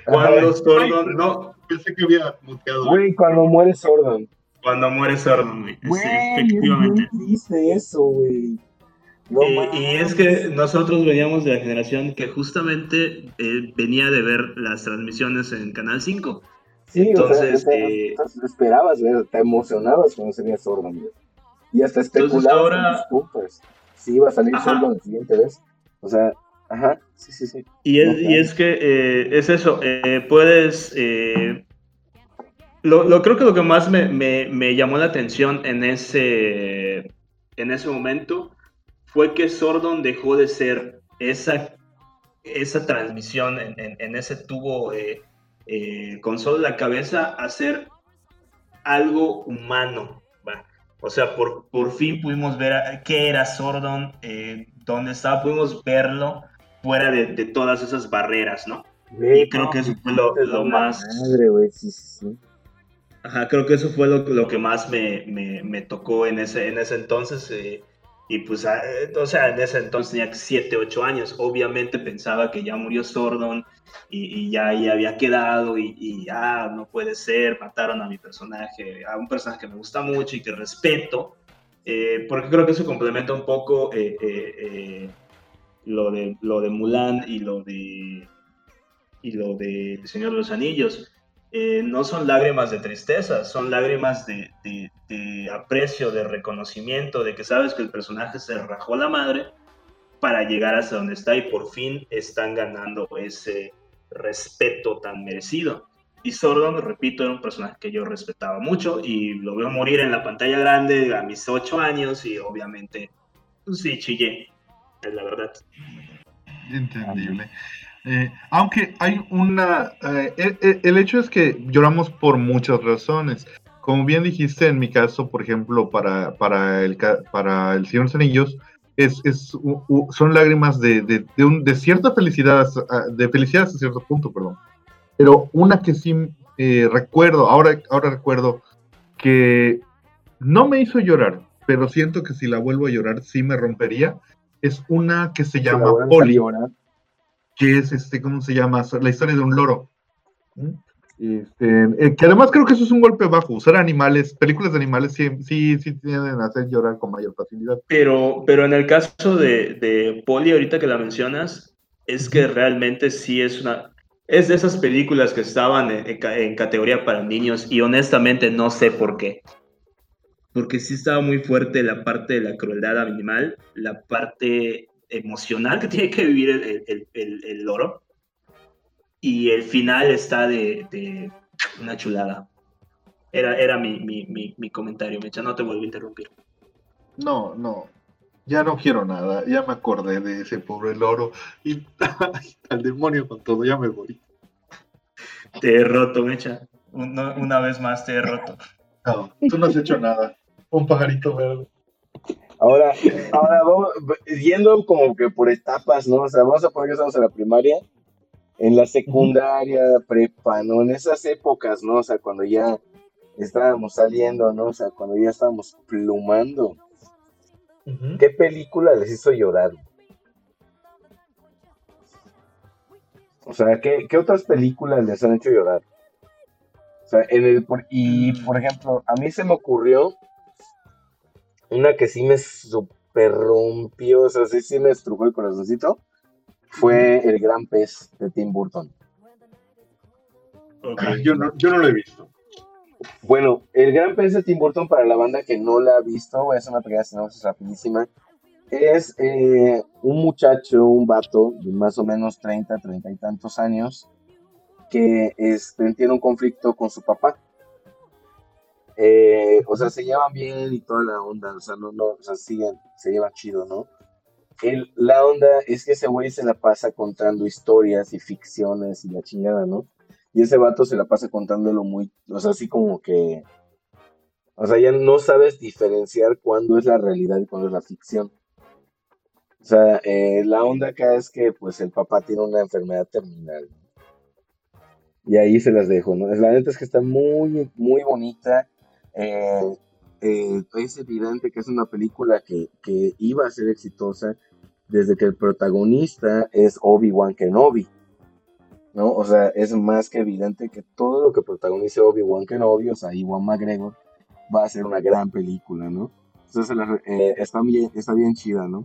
Speaker 1: Cuando Sordon, no. Pensé que había muteado. Güey, cuando muere Sordon.
Speaker 3: Cuando muere Sordon, güey. Sí, efectivamente.
Speaker 1: dice eso, güey.
Speaker 3: y, es que nosotros veníamos de la generación que justamente eh, venía de ver las transmisiones en Canal 5.
Speaker 1: Sí, entonces, o sea, eh, esperabas, te emocionabas cuando salía Sordon, güey. Y hasta especulabas ahora... Sí, iba a salir Sordon la siguiente vez. O sea, ajá, sí, sí, sí.
Speaker 3: Y es, y es que eh, es eso, puedes lo, creo que lo que más me, llamó la atención en ese, en ese momento fue que Sordon dejó de ser esa, esa transmisión en, ese tubo eh, eh, con solo la cabeza a ser algo humano. O sea, por, por fin pudimos ver qué era Sordon, eh, dónde estaba, pudimos verlo fuera de, todas esas barreras, ¿no? y creo que eso fue lo, más...
Speaker 1: Madre, güey, sí, sí.
Speaker 3: Ajá, creo que eso fue lo, lo que más me, me, me, tocó en ese, en ese entonces. Eh, y pues, ah, o sea, en ese entonces tenía 7, 8 años. Obviamente pensaba que ya murió Sordon y, y ya ahí había quedado y, y, ah, no puede ser, mataron a mi personaje, a un personaje que me gusta mucho y que respeto. Eh, porque creo que eso complementa un poco eh, lo, de, lo de Mulan y lo de, y lo de El Señor de los Anillos eh, no son lágrimas de tristeza, son lágrimas de, aprecio, de reconocimiento, de que sabes que el personaje se rajó la madre para llegar hasta donde está y por fin están ganando ese respeto tan merecido. Y Sordon, repito, era un personaje que yo respetaba mucho y lo veo morir en la pantalla grande a mis ocho años y obviamente, pues sí, chillé, es la verdad.
Speaker 2: Entendible. Eh, aunque hay una... Eh, eh, el, hecho es que lloramos por muchas razones. Como bien dijiste, en mi caso, por ejemplo, para, para, el, para el Señor de los Anillos, es, es, son lágrimas de, de, un, de, cierta felicidad, de felicidad hasta cierto punto, perdón. Pero una que sí recuerdo, ahora, ahora recuerdo, que no me hizo llorar, pero siento que si la vuelvo a llorar sí me rompería, es una que se llama Poli que es, este, ¿cómo se llama? La historia de un loro. Este, eh, que además creo que eso es un golpe bajo. Usar animales, películas de animales sí, sí, sí tienden a hacer llorar con mayor facilidad.
Speaker 3: Pero, pero en el caso de, de Polly, ahorita que la mencionas, es que realmente sí es una... Es de esas películas que estaban en, en categoría para niños y honestamente no sé por qué. Porque sí estaba muy fuerte la parte de la crueldad animal, la parte emocional que tiene que vivir el, el, el, loro. Y el final está de, una chulada. Era, era mi, mi, mi, comentario, Mecha, no te vuelvo a interrumpir.
Speaker 2: No, no, ya no quiero nada, ya me acordé de ese pobre loro y al demonio con todo, ya me voy.
Speaker 3: Te he roto, Mecha. Una, una vez más te he roto.
Speaker 2: No, tú no has hecho nada. Un pajarito verde.
Speaker 1: Ahora, ahora vamos, yendo como que por etapas, ¿no? O sea, vamos a poner que estamos en la primaria, en la secundaria, prepa, ¿no? En esas épocas, ¿no? O sea, cuando ya estábamos saliendo, ¿no? O sea, cuando ya estábamos plumando. ¿Qué película les hizo llorar? O sea, ¿qué, ¿qué, otras películas les han hecho llorar? O sea, en el, y por ejemplo, a mí se me ocurrió una que sí me super rompió, o sea, sí, sí me estrujó el corazoncito, fue El Gran Pez de Tim Burton.
Speaker 2: Yo, no, yo no lo he visto.
Speaker 1: Bueno, El Gran Pez de Tim Burton, para la banda que no la ha visto, voy a hacer una pequeña sinopsis rapidísima. Es eh, un muchacho, un vato de más o menos 30, 30 y tantos años, que este, tiene un conflicto con su papá. Eh, o sea, se llevan bien y toda la onda, o sea, no, no, o sea, siguen, se llevan chido, ¿no? El, la onda es que ese güey se la pasa contando historias y ficciones y la chingada, ¿no? Y ese vato se la pasa contándolo muy, o sea, así como que, o sea, ya no sabes diferenciar cuándo es la realidad y cuándo es la ficción. O sea, eh, la onda acá es que, pues, el papá tiene una enfermedad terminal. Y ahí se las dejo, ¿no? La neta es que está muy, muy bonita eh, eh, es evidente que es una película que, iba a ser exitosa desde que el protagonista es Obi-Wan Kenobi. ¿no? O sea, es más que evidente que todo lo que protagonice Obi-Wan Kenobi, o sea, Iwan McGregor, va a ser una gran película, ¿no? Entonces, eh, está, bien, está bien chida, ¿no?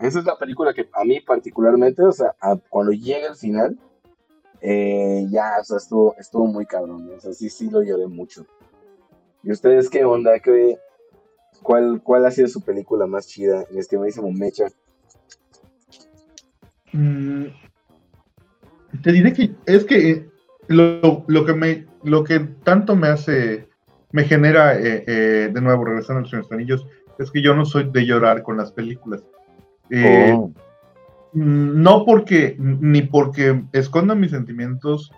Speaker 1: Esa es la película que a mí particularmente, o sea, cuando llega el final, ya, o sea, estuvo, estuvo muy cabrón, o sea, sí, sí lo lloré mucho. ¿Y ustedes qué onda? ¿Qué, cuál, ¿Cuál ha sido su película más chida, mi estimadísimo Mecha?
Speaker 2: Mm, te diré que es que lo, que me lo que tanto me hace me genera eh, eh, de nuevo regresando a los Señores Anillos es que yo no soy de llorar con las películas eh, oh. no porque ni porque esconda mis sentimientos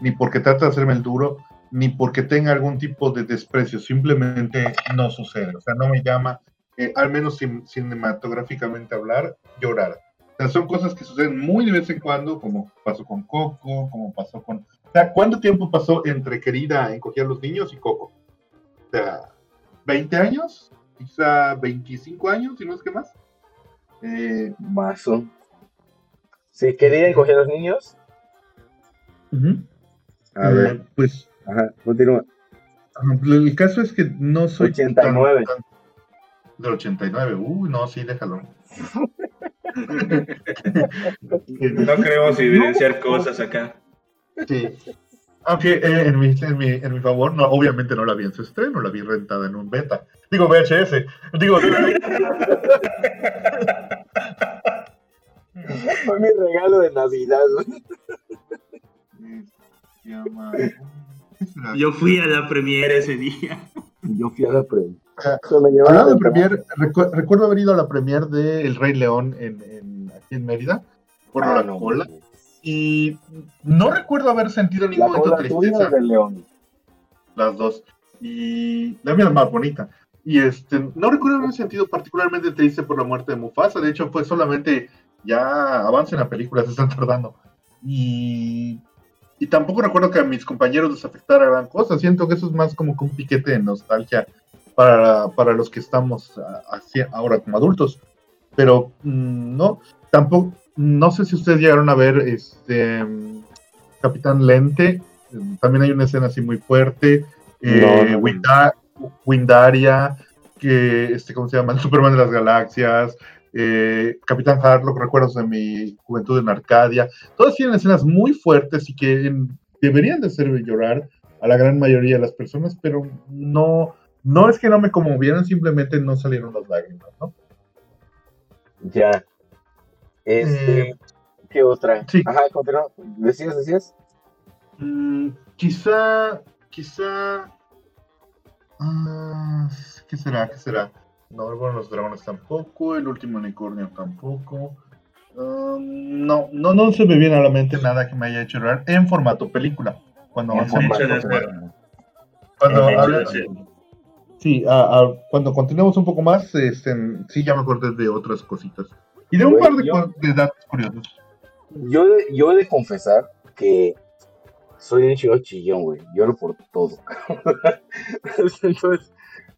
Speaker 2: ni porque trata de hacerme el duro ni porque tenga algún tipo de desprecio, simplemente no sucede. O sea, no me llama, eh, al menos cinematográficamente hablar, llorar. O sea, son cosas que suceden muy de vez en cuando, como pasó con Coco, como pasó con... O sea, ¿cuánto tiempo pasó entre Querida encogía a los niños y Coco? O sea, ¿20 años? Quizá 25 años, si no es que más.
Speaker 1: Eh, Mazo. Sí, Querida encogía a los niños.
Speaker 2: A ver. Pues
Speaker 1: Ajá, continúa.
Speaker 2: El caso es que no soy.
Speaker 1: 89.
Speaker 2: Del 89, uy, no, sí, déjalo.
Speaker 3: no queremos evidenciar cosas acá.
Speaker 2: Sí. Aunque eh, en, mi, en, mi, en mi favor, no, obviamente no la vi en su estreno, la vi rentada en un beta. Digo VHS. Digo.
Speaker 1: Fue mi regalo de Navidad.
Speaker 3: Yo fui a la premiere ese día.
Speaker 1: Yo fui a la premiere.
Speaker 2: Hablando de premier, recuerdo haber ido a la premier de El Rey León en, en aquí en Mérida, por ah, la cola. Y no recuerdo haber sentido ningún momento de tristeza.
Speaker 1: Del León.
Speaker 2: Las dos. Y la mía es más bonita. Y este, no recuerdo haber sentido particularmente triste por la muerte de Mufasa. De hecho, fue solamente ya avance en la película, se están tardando. Y, y tampoco recuerdo que a mis compañeros les afectara gran cosa. Siento que eso es más como que un piquete de nostalgia para, para los que estamos ahora como adultos. Pero mm, no, tampoco, no sé si ustedes llegaron a ver este Capitán Lente. También hay una escena así muy fuerte. Eh, Windaria, que este, ¿cómo se llama? El Superman de las Galaxias. Eh, Capitán Harlock, recuerdos de mi juventud en Arcadia. Todas tienen escenas muy fuertes y que deberían de hacer llorar a la gran mayoría de las personas, pero no, no es que no me conmovieran, simplemente no salieron las lágrimas, ¿no?
Speaker 1: Ya. Este, eh, ¿Qué otra? Sí. Ajá, continúa. ¿Decías, decías?
Speaker 2: Mm, quizá, quizá... Ah, ¿Qué será? ¿Qué será? No, bueno, los dragones tampoco, el último unicornio tampoco. Um, no, no, no se me viene a la mente nada que me haya hecho llorar en formato película. Cuando en formato, cuando Sí, cuando continuemos un poco más, este, sí, ya me acordé de otras cositas. Y de un par de, datos curiosos.
Speaker 1: Yo, yo he de confesar que soy un chico chillón, güey. Lloro por todo. Entonces,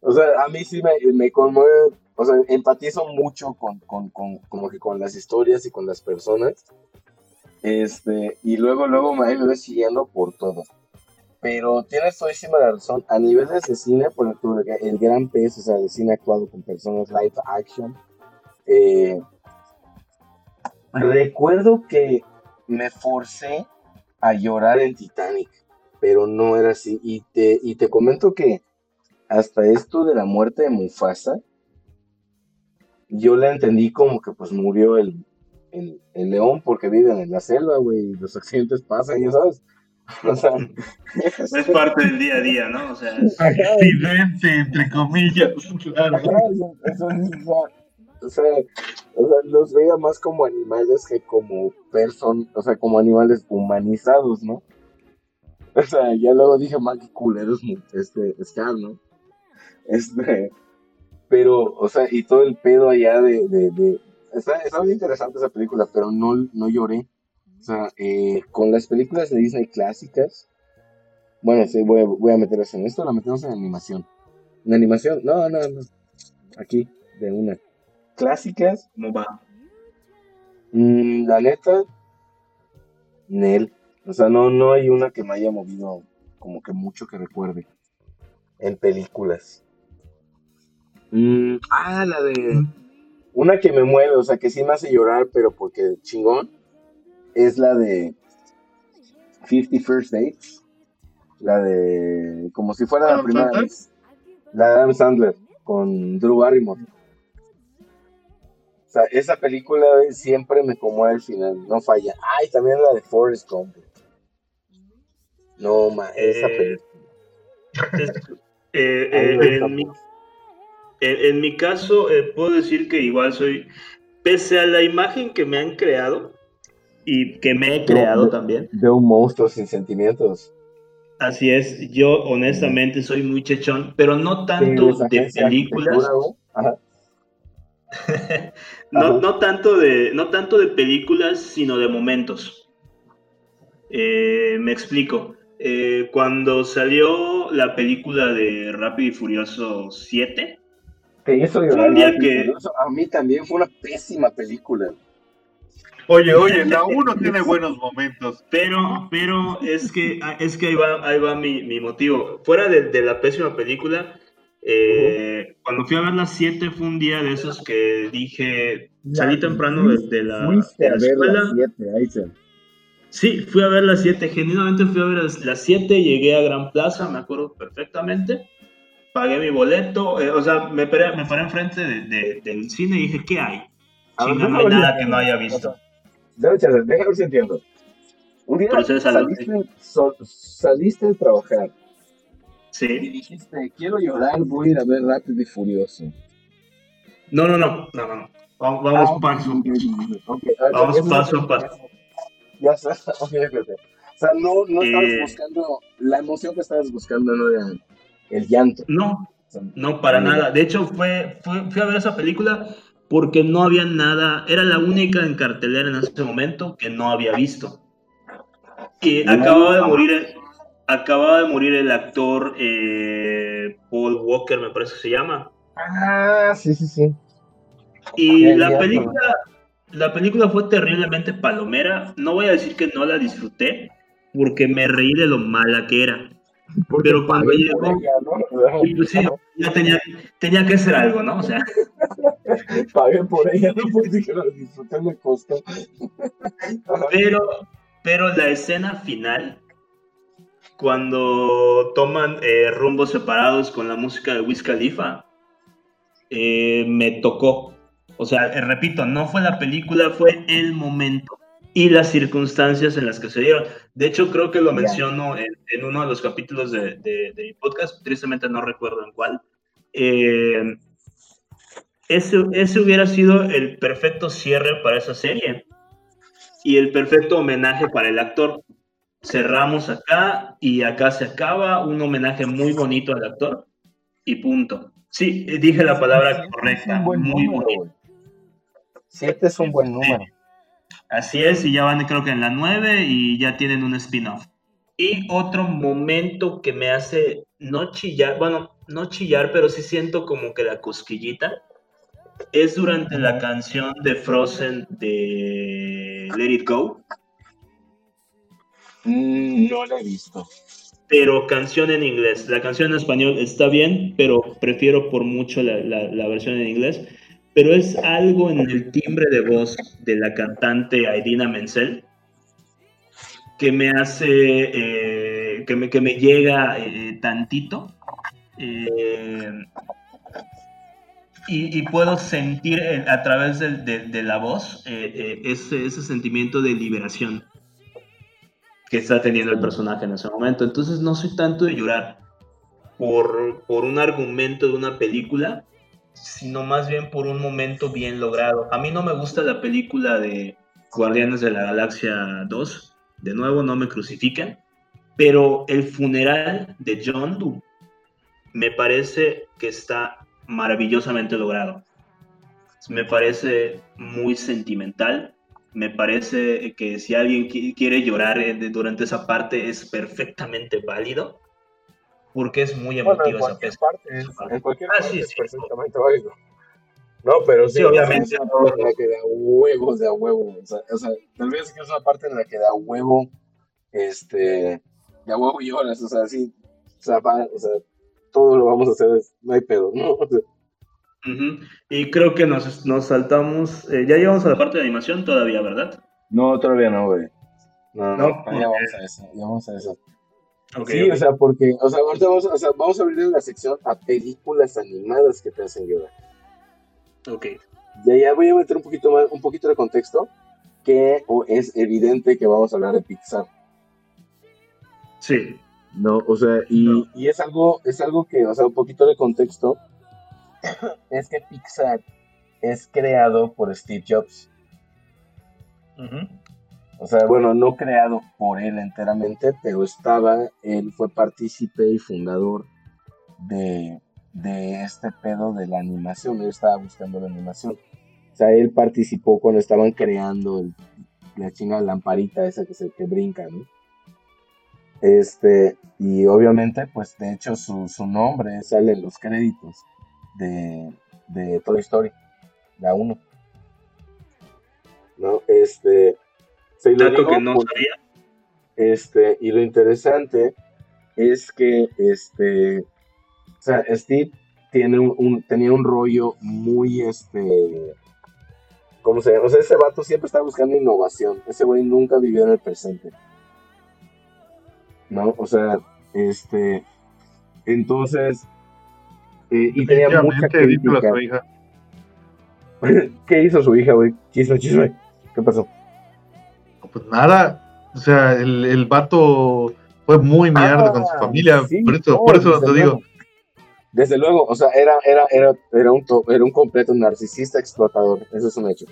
Speaker 1: o sea, a mí sí me, me conmueve, o sea, empatizo mucho con, con, con, como que con las historias y con las personas. Este, y luego, luego me, voy siguiendo por todo. Pero tienes todísima razón. A niveles de cine, por ejemplo, el gran peso, o sea, de cine actuado con personas live action. Eh, recuerdo que me forcé a llorar en Titanic, pero no era así. Y te, y te comento que hasta esto de la muerte de Mufasa, yo la entendí como que pues murió el, el, el león porque viven en la selva, güey, los accidentes pasan, ya sabes. O sea,
Speaker 3: es parte del día a día, ¿no? O sea,
Speaker 2: accidente, entre comillas, claro.
Speaker 1: o, sea, o sea, los veía más como animales que como personas, o sea, como animales humanizados, ¿no? O sea, ya luego dije, más que culeros este, Scar, ¿no? Este, pero, o sea, y todo el pedo allá de, de, de está, está, muy interesante esa película, pero no, no lloré. O sea, eh, con las películas de Disney clásicas, bueno, sí, voy a, voy a meterlas en esto, la metemos en animación. ¿En animación? No, no, no. Aquí, de una. Clásicas.
Speaker 3: ¿Cómo va?
Speaker 1: Mm, la neta, Nel. O sea, no, no hay una que me haya movido como que mucho que recuerde en películas. Mm, ah, la de. Una que me mueve, o sea, que sí me hace llorar, pero porque chingón, es la de 50 First Dates. La de. Como si fuera la primera vez. La de Adam Sandler con Drew Barrymore. O sea, esa película siempre me conmueve al final, no falla. Ay, también la de Forrest Gump. No, ma, esa eh,
Speaker 3: película. Eh, eh, en, mi, en, mi, caso, eh, puedo decir que igual soy, pese a la imagen que me han creado y que me he creado también.
Speaker 1: De un monstruo sin sentimientos.
Speaker 3: Así es, yo honestamente soy muy chechón, pero no tanto de películas. no, no, tanto de, no tanto de películas, sino de momentos. me explico. Eh, cuando salió la película de Rápido y Furioso 7,
Speaker 1: a mí también fue una pésima película.
Speaker 2: Oye, oye, la uno tiene buenos momentos.
Speaker 3: Pero, pero es que, es que ahí va, ahí va mi, motivo. Fuera de, la pésima película, eh, cuando fui a ver las 7 fue un día de esos que dije, salí temprano desde la,
Speaker 1: escuela.
Speaker 3: Sí, fui a ver las 7, genuinamente fui a ver las 7, llegué a Gran Plaza, me acuerdo perfectamente, pagué mi boleto, eh, o sea, me paré, me paré enfrente de, del cine y dije, ¿qué hay? No hay nada que no haya visto.
Speaker 1: Déjame ver si entiendo. Un día saliste, saliste de trabajar.
Speaker 3: Sí.
Speaker 1: Y dijiste, quiero llorar, voy a ir a ver Rápido y Furioso.
Speaker 3: No, no, no, no, no. Vamos, vamos ah, paso a paso. vamos paso a paso.
Speaker 1: Ya está, ok, ok. O sea, no, no estabas eh, buscando, la emoción que estabas buscando no era el llanto.
Speaker 3: No, no, para nada. De hecho, fue, fui a ver esa película porque no había nada, era la única en cartelera en ese momento que no había visto. Y acababa de morir, acababa de morir el actor eh, Paul Walker, me parece que se llama.
Speaker 1: Ah, sí, sí, sí.
Speaker 3: Y la película, la película fue terriblemente palomera. No voy a decir que no la disfruté, porque me reí de lo mala que era. Pero cuando llegó, pues sí, ya tenía, tenía que hacer algo, ¿no? O sea.
Speaker 1: Pagué por ella, no porque que la disfruté me costó.
Speaker 3: pero, pero la escena final, cuando toman eh, rumbos separados con la música de Wiz Khalifa, eh, me tocó. O sea, eh, repito, no fue la película, fue el momento y las circunstancias en las que se dieron. De hecho, creo que lo menciono en, uno de los capítulos de, mi podcast, tristemente no recuerdo en cuál. Eh, ese, ese hubiera sido el perfecto cierre para esa serie y el perfecto homenaje para el actor. Cerramos acá y acá se acaba, un homenaje muy bonito al actor y punto. Sí, dije la palabra correcta, muy bonito.
Speaker 1: Siete es un buen número.
Speaker 3: Así es, y ya van creo que en la 9 y ya tienen un spin-off. Y otro momento que me hace no chillar, bueno, no chillar, pero sí siento como que la cosquillita, es durante la canción de Frozen de Let It Go.
Speaker 1: Mm, no la he visto.
Speaker 3: Pero canción en inglés. La canción en español está bien, pero prefiero por mucho la, la versión en inglés pero es algo en el timbre de voz de la cantante Aidina Menzel que me hace, eh, que, me, que me llega eh, tantito. Eh, y, puedo sentir a través de, la voz ese, ese, sentimiento de liberación que está teniendo el personaje en ese momento. Entonces no soy tanto de llorar por, por un argumento de una película, sino más bien por un momento bien logrado. A mí no me gusta la película de Guardianes de la Galaxia 2, de nuevo no me crucifiquen, pero el funeral de John Doe me parece que está maravillosamente logrado. Me parece muy sentimental, me parece que si alguien quiere llorar eh, durante esa parte es perfectamente válido porque es muy emotiva esa
Speaker 1: pesca. Parte, en cualquier ah, parte es perfectamente válido. No, pero sí,
Speaker 3: obviamente.
Speaker 1: En la que da huevos de a huevo. O sea, o sea, tal vez que es una parte en la que da huevo, este, de a huevo lloras, o sea, sí, o sea, o sea, todo lo vamos a hacer, no hay pedo, ¿no?
Speaker 3: Y creo que nos, nos saltamos, eh, ya llegamos a la parte de animación todavía, ¿verdad?
Speaker 1: No, todavía no, güey. No, no, no, ya vamos a eso, ya vamos a eso sí, o sea, porque, o sea, ahorita vamos, o sea, vamos a abrir la sección a películas animadas que te hacen llorar.
Speaker 3: Ok.
Speaker 1: Ya, ya voy a meter un poquito más, un poquito de contexto, que es evidente que vamos a hablar de Pixar.
Speaker 3: Sí.
Speaker 1: No, o sea, y, y es algo, es algo que, o sea, un poquito de contexto, es que Pixar es creado por Steve Jobs. Ajá. O sea, bueno, no creado por él enteramente, pero estaba, él fue partícipe y fundador de, este pedo de la animación, él estaba buscando la animación. O sea, él participó cuando estaban creando la chinga lamparita esa que se que brinca, ¿no? Este, y obviamente, pues de hecho su, nombre sale en los créditos de, de Toy Story, la 1. ¿No? Este,
Speaker 3: Dato que no sabía.
Speaker 1: Este, y lo interesante es que este, o sea, Steve tiene un, tenía un rollo muy, este, ¿Cómo se llama? O sea, ese vato siempre está buscando innovación. Ese güey nunca vivió en el presente. ¿No? O sea, este. Entonces. Eh, y tenía mucha crítica. Su hija. ¿Qué hizo su hija, güey? ¿Qué hizo chisme? ¿Qué pasó?
Speaker 2: Pues nada. O sea, el, el vato fue muy mierda con su ah, familia. por eso, por eso lo digo.
Speaker 1: Desde luego, o sea, era, era, era, era, un, era un completo narcisista explotador, eso es un hecho.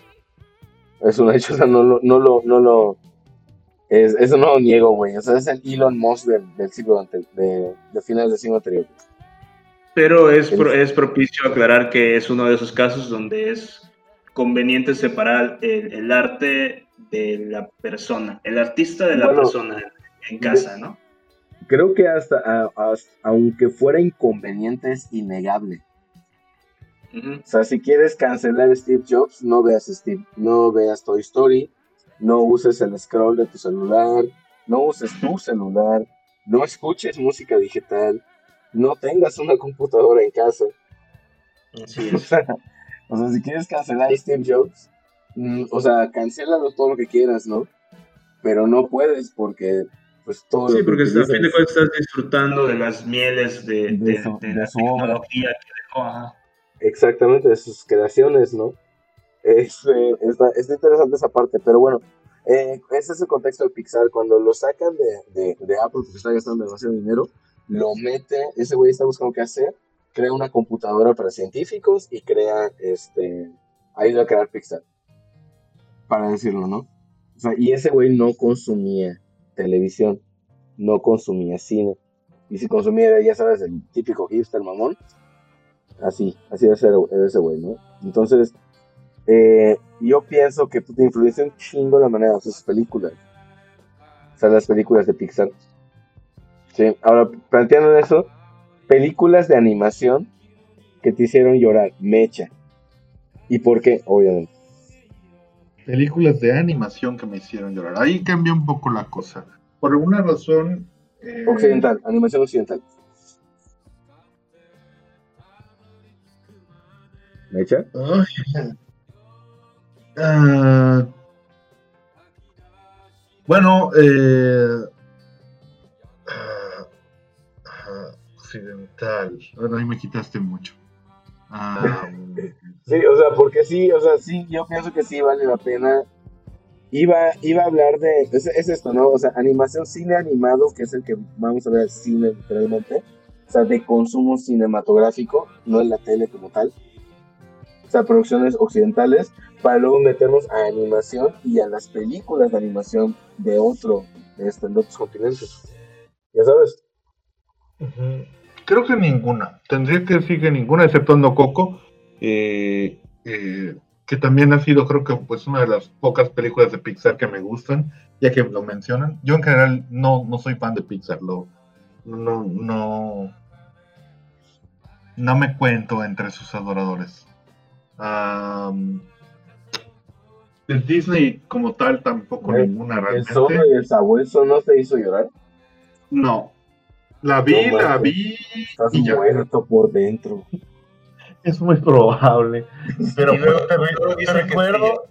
Speaker 1: Es un hecho, o sea, no lo, no lo, no lo, es, eso no lo niego, güey. O sea, es el Elon Musk del, siglo anterior, de, de, finales del siglo anterior.
Speaker 3: Pero es, es propicio aclarar que es uno de esos casos donde es conveniente separar el, arte de la persona, el artista de la persona en casa, ¿no?
Speaker 1: creo que hasta, aunque fuera inconveniente es innegable. O sea, si quieres cancelar Steve Jobs, no veas Steve, no veas Toy Story, no uses el scroll de tu celular, no uses tu celular, no escuches música digital, no tengas una computadora en casa. o, sea, si quieres cancelar Steve Jobs, mm, o sea, cancélalo todo lo que quieras, ¿no? Pero no puedes porque pues todo.
Speaker 3: Sí, porque a fin de cuentas estás disfrutando de las mieles de, de, su, la tecnología que dejó.
Speaker 1: Exactamente, de sus creaciones, ¿no? Es, eh, está, interesante esa parte, pero bueno, eh, ese es el contexto de Pixar. Cuando lo sacan de, de, Apple porque está gastando demasiado dinero, lo mete, ese güey está buscando qué hacer, crea una computadora para científicos y crea, este, ayuda a crear Pixar, para decirlo, ¿no? O sea, y ese güey no consumía televisión, no consumía cine. Y si consumiera, ya sabes, el típico hipster mamón, así, así ser ese güey, ¿no? Entonces, eh, yo pienso que te influencia un chingo la manera de sus películas. O sea, las películas de Pixar. Sí, ahora, planteando eso, películas de animación que te hicieron llorar, mecha. ¿Y por qué? Obviamente.
Speaker 2: Películas de animación que me hicieron llorar. Ahí cambió un poco la cosa. Por alguna razón.
Speaker 1: Eh, occidental, animación occidental. ¿Mecha?
Speaker 2: Uh, bueno, eh, uh, Bueno, ahí me quitaste mucho.
Speaker 1: Ah, sí, o sea, porque sí, o sea, sí, yo pienso que sí vale la pena. Iba, iba a hablar de, es, esto, ¿no? O sea, animación, cine animado, que es el que vamos a ver cine literalmente, o sea, de consumo cinematográfico, no en la tele como tal. O sea, producciones occidentales, para luego meternos a animación y a las películas de animación de otro, de, este, de otros continentes. Ya sabes.
Speaker 2: Creo que ninguna. Tendría que decir que ninguna, excepto No Coco, eh, eh, que también ha sido, creo que, pues una de las pocas películas de Pixar que me gustan, ya que lo mencionan. Yo en general no, no soy fan de Pixar, lo, no, no, no me cuento entre sus adoradores. de Disney como tal tampoco ninguna
Speaker 1: realmente. ¿El zorro y el sabueso no te hizo llorar?
Speaker 2: No, la vi, la vi.
Speaker 1: Estás y muerto por dentro.
Speaker 2: Es muy probable. Pero te, recuerdo,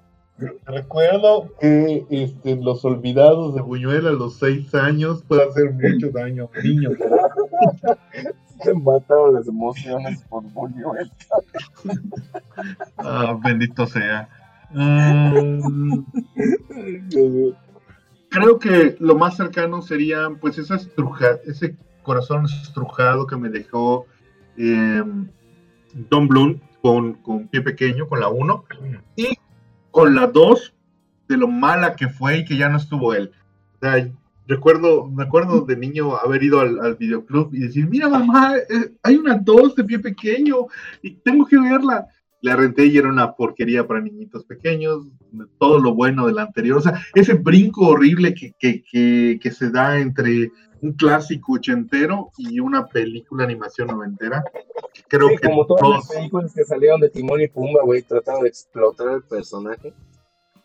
Speaker 2: recuerdo que este, los olvidados de Buñuel a los seis años puede hacer mucho daño a niños.
Speaker 1: Se mataron las emociones por Buñuel.
Speaker 2: ah, bendito sea. Mm. creo que lo más cercano sería pues esa estruja, ese corazón estrujado que me dejó eh, Don Bloom con, con Pie Pequeño, con la 1, y con la 2, de lo mala que fue y que ya no estuvo él. O sea, recuerdo, me acuerdo de niño haber ido al, videoclub y decir, mira mamá, eh, hay una 2 de Pie Pequeño y tengo que verla. La renté y era una porquería para niñitos pequeños, todo lo bueno del anterior. O sea, ese brinco horrible que, que, que, que se da entre un clásico ochentero y una película animación noventera.
Speaker 1: Creo que como todas las películas que salieron de Timón y Pumba, güey, trataron de explotar el personaje.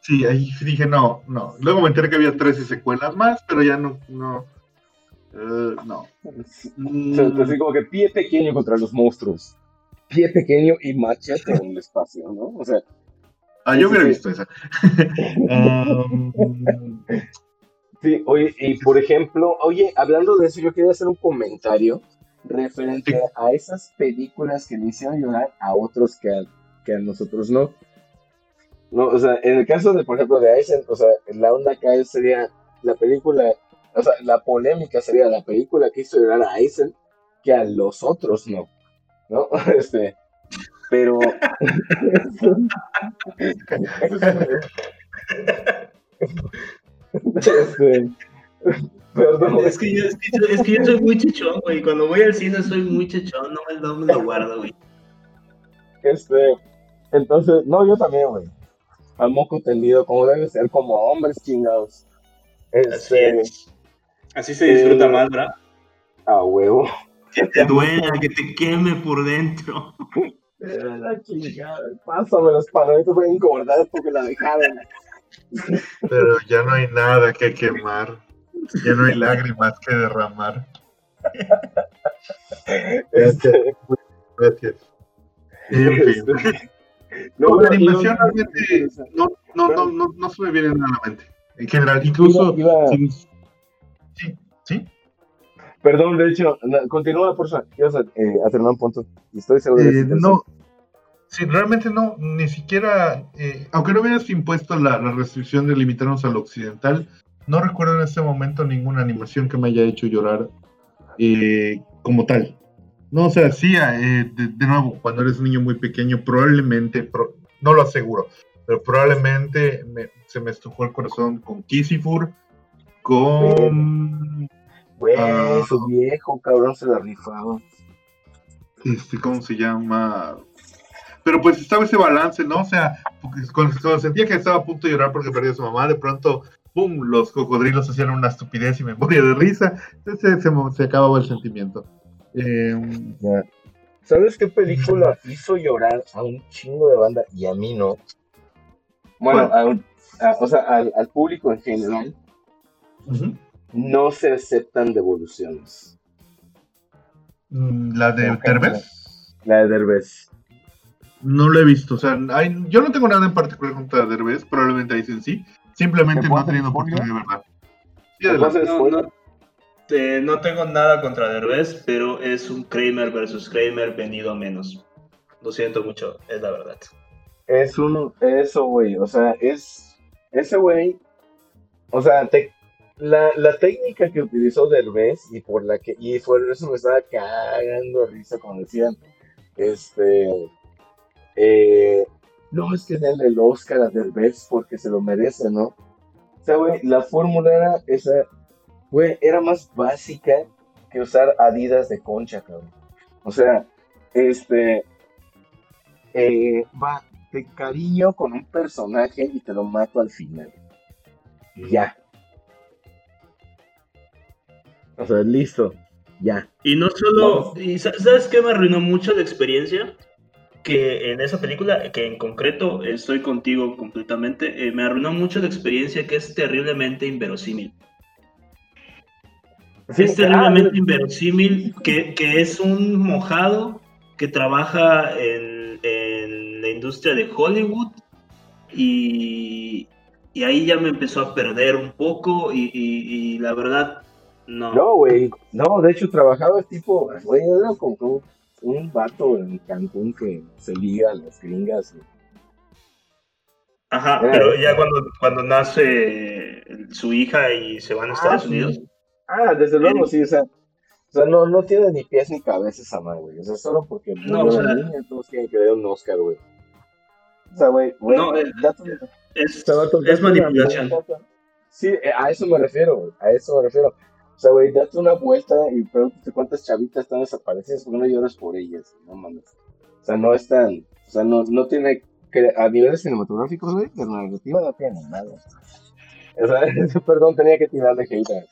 Speaker 2: Sí, ahí dije, no, no. Luego me enteré que había 13 secuelas más, pero ya no, no. Uh, no.
Speaker 1: Mm. así como que pie pequeño contra los monstruos. Pie pequeño y machete en el espacio, ¿no? O sea.
Speaker 2: Ah, yo hubiera visto esa.
Speaker 1: sí, oye, y por ejemplo, oye, hablando de eso, yo quería hacer un comentario referente a esas películas que le hicieron llorar a otros que a, que a nosotros no. No, o sea, en el caso de, por ejemplo, de Aizen, o sea, la onda acá sería la película, o sea, la polémica sería la película que hizo llorar a Aizen que a los otros no, ¿no? Este, pero...
Speaker 3: este, Perdón. Es que, yo, es, que yo, soy muy chechón, güey. Cuando voy al cine soy muy chechón, no me, no me lo guardo, güey.
Speaker 1: Este, entonces, no, yo también, güey. A moco tendido, como debe ser, como hombres chingados.
Speaker 3: Este, Así, se disfruta eh, más, ¿verdad?
Speaker 1: A huevo.
Speaker 3: Que te duela, que te queme por dentro.
Speaker 1: Pásame los palomitas, voy a engordar porque la dejaron.
Speaker 2: Pero ya no hay nada que quemar. Ya no hay lágrimas que derramar. Este, gracias. Este, no, la animación realmente no, no, no, no, no se me viene nada a la mente. En general, incluso. Sí, sí.
Speaker 1: Perdón, de hecho, continúa, por favor. Ibas a eh, hacer un punto. Estoy seguro de
Speaker 2: eh, No, sí, realmente no, ni siquiera. Eh, aunque no hubieras impuesto la, la restricción de limitarnos al occidental, no recuerdo en este momento ninguna animación que me haya hecho llorar eh, como tal. No, o sea, sí, eh, de, nuevo, cuando eres un niño muy pequeño, probablemente, no lo aseguro, pero probablemente se me estrujó el corazón con Kisifur, con...
Speaker 1: Güey, ah, su viejo cabrón se la rifaba.
Speaker 2: Este, ¿cómo se llama? Pero pues estaba ese balance, ¿no? O sea, cuando, sentía que estaba a punto de llorar porque perdió a su mamá, de pronto ¡pum! Los cocodrilos hacían una estupidez y me moría de risa. Entonces se, se, acababa el sentimiento.
Speaker 1: Eh, ¿Sabes qué película hizo llorar a un chingo de banda y a mí no? Bueno, o sea, al, público en general. No se aceptan devoluciones.
Speaker 2: Mm, ¿La de Derbez?
Speaker 1: La de Derbez.
Speaker 2: No lo he visto, o sea, yo no tengo nada en particular contra Derbez, probablemente dicen sí, Simplemente no ha tenido oportunidad de verdad.
Speaker 3: no, tengo nada contra Derbez, pero es un Kramer versus Kramer venido a menos. Lo siento mucho, es la verdad.
Speaker 1: Es un. Eso, güey. O sea, es. Ese güey. O sea, la, la, técnica que utilizó Derbez y por la que. Y por eso me estaba cagando de risa cuando decían. Este. Eh, no, es que denle el Oscar a Derbez porque se lo merece, ¿no? O sea, güey, la fórmula era esa, güey, era más básica que usar Adidas de concha, cabrón. O sea, este, eh, va, te cariño con un personaje y te lo mato al final. ya. O sea, listo, ya.
Speaker 3: Y no solo, y ¿sabes qué me arruinó mucho la experiencia? Que en esa película, que en concreto estoy contigo completamente, eh, me arruinó mucho la experiencia que es terriblemente inverosímil. es terriblemente ah, inverosímil que, que, es un mojado que trabaja en, en la industria de Hollywood y, y, ahí ya me empezó a perder un poco y, y, la verdad no.
Speaker 1: No, güey, no, de hecho trabajaba tipo, güey, era como un vato en Cancún que se liga a las gringas.
Speaker 3: Ajá, pero ya cuando, cuando nace su hija y se van a Estados ah, Unidos.
Speaker 1: Ah, desde luego, sí, o sea, o sea no, no tiene ni pies ni cabeza esa madre, güey. O sea, solo porque no, o sea, niña, todos quieren que un Oscar, güey. O sea, güey, güey, no, es,
Speaker 3: es, es manipulación.
Speaker 1: Sí, eh, a eso me refiero, güey, a eso me refiero. O sea, güey, date una vuelta y pregúntate cuántas chavitas están desaparecidas porque no lloras por ellas, no mames. O sea, no están, o sea, no, no tiene, que, a niveles cinematográficos, güey, de narrativa no tiene nada. O sea, perdón, tenía que tirarle hate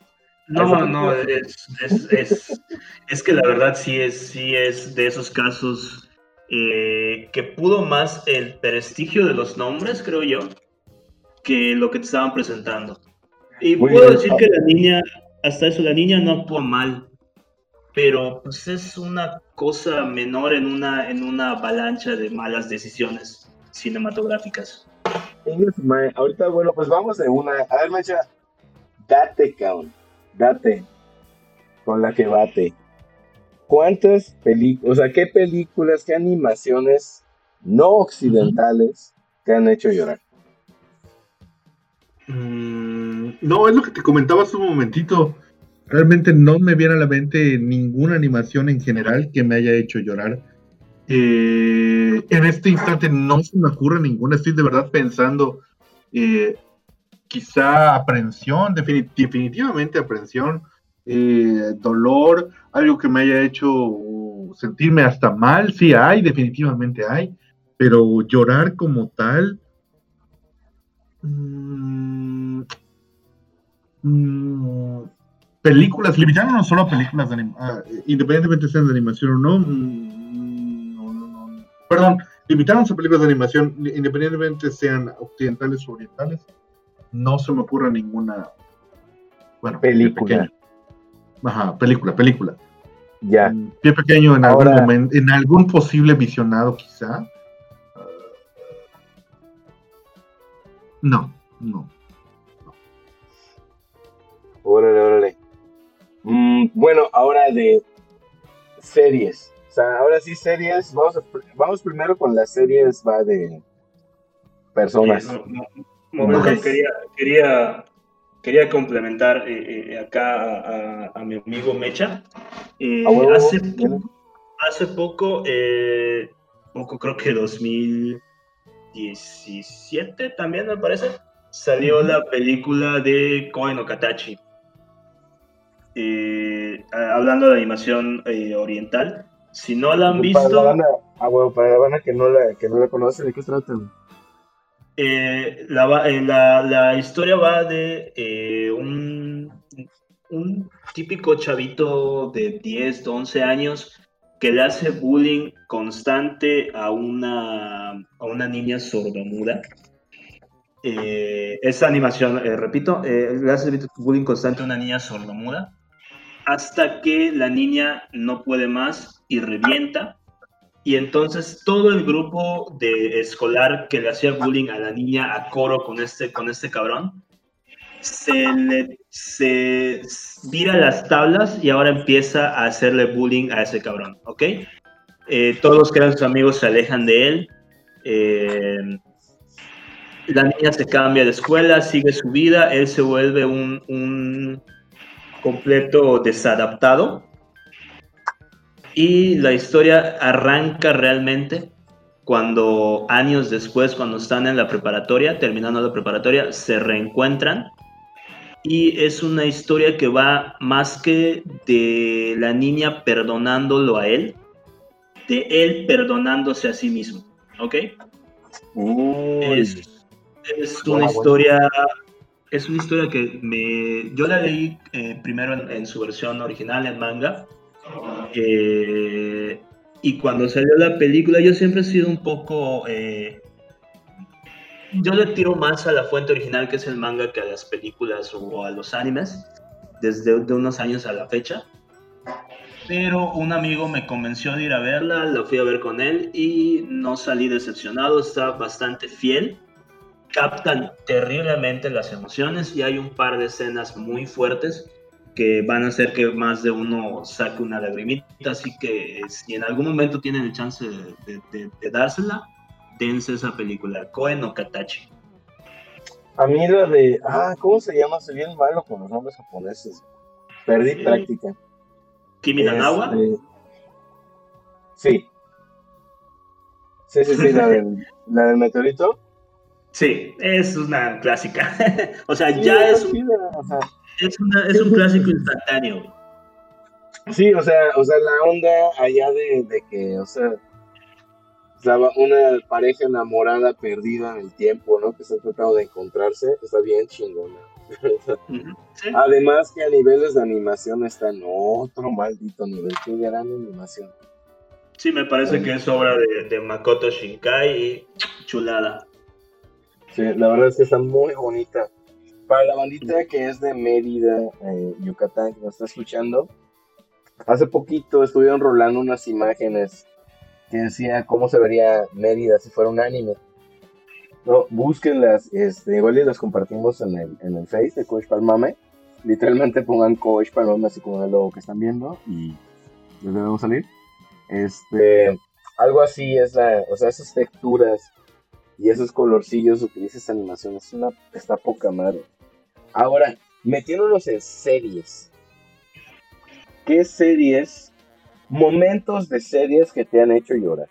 Speaker 3: no, no, es, es, es, es, que la verdad sí es, sí es de esos casos eh, que pudo más el prestigio de los nombres, creo yo, que lo que te estaban presentando. Y puedo decir que la niña, hasta eso la niña no actuó mal, pero pues es una cosa menor en una, en una avalancha de malas decisiones cinematográficas.
Speaker 1: Ahorita, bueno, pues vamos de una. A ver, Mecha, date, cabrón. Date. Con la que bate. ¿Cuántas películas, o sea, qué películas, qué animaciones no occidentales te han hecho llorar?
Speaker 2: Mm, no, es lo que te comentaba hace un momentito. Realmente no me viene a la mente ninguna animación en general que me haya hecho llorar. Eh, en este instante no se me ocurre ninguna, estoy de verdad pensando, eh, quizá aprensión, definitivamente aprensión, eh, dolor, algo que me haya hecho sentirme hasta mal, sí hay, definitivamente hay, pero llorar como tal, mm, mm, películas, limitándonos solo a películas, de ah, independientemente sean de animación o no, mm, no, no, no, perdón, limitándonos a películas de animación, independientemente sean occidentales o orientales, no se me ocurre ninguna,
Speaker 1: bueno, película.
Speaker 2: Ajá, película, película.
Speaker 1: Ya.
Speaker 2: Pie pequeño en algún momento, en algún posible visionado quizá. no, no.
Speaker 1: Órale, órale. Mm, bueno, ahora de series. O sea, ahora sí series. Vamos, vamos primero con las series, va de personas.
Speaker 3: quería, quería quería complementar eh, eh, acá a, mi amigo Mecha. Eh, hace, hace poco, poco, creo que 2017 también me parece, salió la película de Koen Okatachi. Hablando de animación oriental, si no la han visto...
Speaker 1: Para la ah, bueno, para la banda que no la, que no la conoce, ¿de qué trata?
Speaker 3: Eh, eh, la, la, historia va de eh, un, un, típico chavito de 10, 11 años que le hace bullying constante a una, a una niña sordomuda. esa animación, repito, le hace bullying constante a una niña sordomuda hasta que la niña no puede más y revienta y entonces todo el grupo de escolar que le hacía bullying a la niña a coro con este, con este cabrón, se le se vira las tablas y ahora empieza a hacerle bullying a ese cabrón, ¿ok? Eh, todos los que eran sus amigos se alejan de él. Eh, la niña se cambia de escuela, sigue su vida, él se vuelve un, un completo desadaptado y la historia arranca realmente cuando años después, cuando están en la preparatoria, terminando la preparatoria, se reencuentran. Y es una historia que va más que de la niña perdonándolo a él, de él perdonándose a sí mismo. ¿Ok? Es, una historia es una historia que me yo la leí eh, primero en, su versión original en manga eh, y cuando salió la película, yo siempre he sido un poco. Eh, yo le tiro más a la fuente original, que es el manga, que a las películas o a los animes, desde de unos años a la fecha. Pero un amigo me convenció de ir a verla, la fui a ver con él y no salí decepcionado, está bastante fiel. Captan terriblemente las emociones y hay un par de escenas muy fuertes que van a hacer que más de uno saque una lagrimita, así que si en algún momento tienen el chance de, dársela, dense esa película, Koen o Katachi.
Speaker 1: A mí la de, ah, ¿cómo se llama? Soy bien malo con los nombres japoneses. Perdí práctica.
Speaker 3: ¿Kimi Nanawa? Este,
Speaker 1: sí. Sí, sí, sí, la del, la del meteorito.
Speaker 3: Sí, es una clásica. o sea, ya es... Es, es un clásico instantáneo.
Speaker 1: Sí, o sea, o sea, la onda allá de, que, o sea, una pareja enamorada perdida en el tiempo, ¿no? Que está tratando de encontrarse, está bien chingona. Además que a niveles de animación está en otro maldito nivel, qué gran animación.
Speaker 3: Sí, me parece que es obra de, de, Makoto Shinkai y chulada.
Speaker 1: Sí, la verdad es que está muy bonita. Para la bandita que es de Mérida, eh, Yucatán, que nos está escuchando, hace poquito estuvieron rolando unas imágenes que decía cómo se vería Mérida si fuera un anime. No, búsquenlas, este, igual y las compartimos en el, en el Face de Coach Palmame. Literalmente pongan Coach Palmame así como el logo que están viendo y les debemos salir. Este, algo así es la, o sea, esas texturas y esos colorcillos utiliza esa animación, es una, está poca madre. Ahora, metiéndonos en series. ¿Qué series, momentos de series que te han hecho llorar?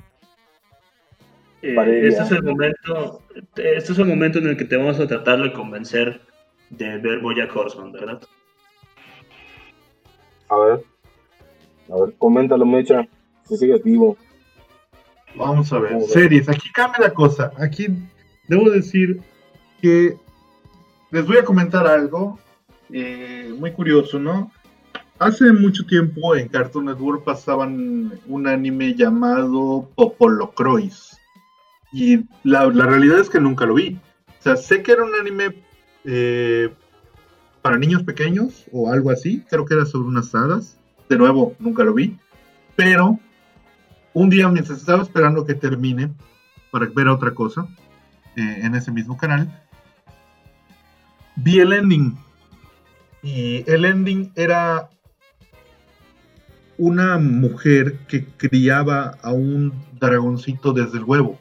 Speaker 3: Eh, este es el momento, este es el momento en el que te vamos a tratar de convencer de ver Bojack Horseman, ¿verdad?
Speaker 1: A ver, a ver, coméntalo, Mecha, que sigue vivo.
Speaker 2: Vamos a ver, series, aquí cambia la cosa, aquí debo decir que les voy a comentar algo eh, muy curioso, ¿no? Hace mucho tiempo en Cartoon Network pasaban un anime llamado Popolo Croix. Y la, realidad es que nunca lo vi. O sea, sé que era un anime eh, para niños pequeños o algo así. Creo que era sobre unas hadas. De nuevo, nunca lo vi. Pero un día, mientras estaba esperando que termine para ver otra cosa eh, en ese mismo canal, vi el ending. Y el ending era una mujer que criaba a un dragoncito desde el huevo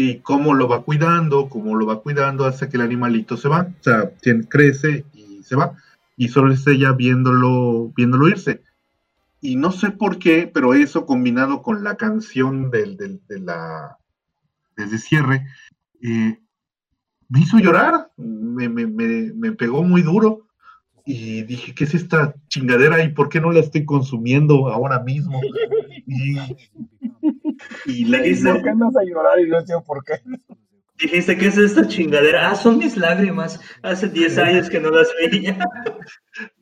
Speaker 2: y cómo lo va cuidando, cómo lo va cuidando hasta que el animalito se va, o sea, crece y se va, y solo es ella viéndolo, viéndolo irse. Y no sé por qué, pero eso combinado con la canción del, del, de la, desde cierre, eh, me hizo llorar, me, me, me, me, pegó muy duro y dije, ¿qué es esta chingadera y por qué no la estoy consumiendo ahora mismo? Y,
Speaker 1: y la hice. ¿Por qué andas a llorar y no sé por qué?
Speaker 3: Dijiste, ¿qué es esta chingadera? Ah, son mis lágrimas. Hace 10 años que no las veía.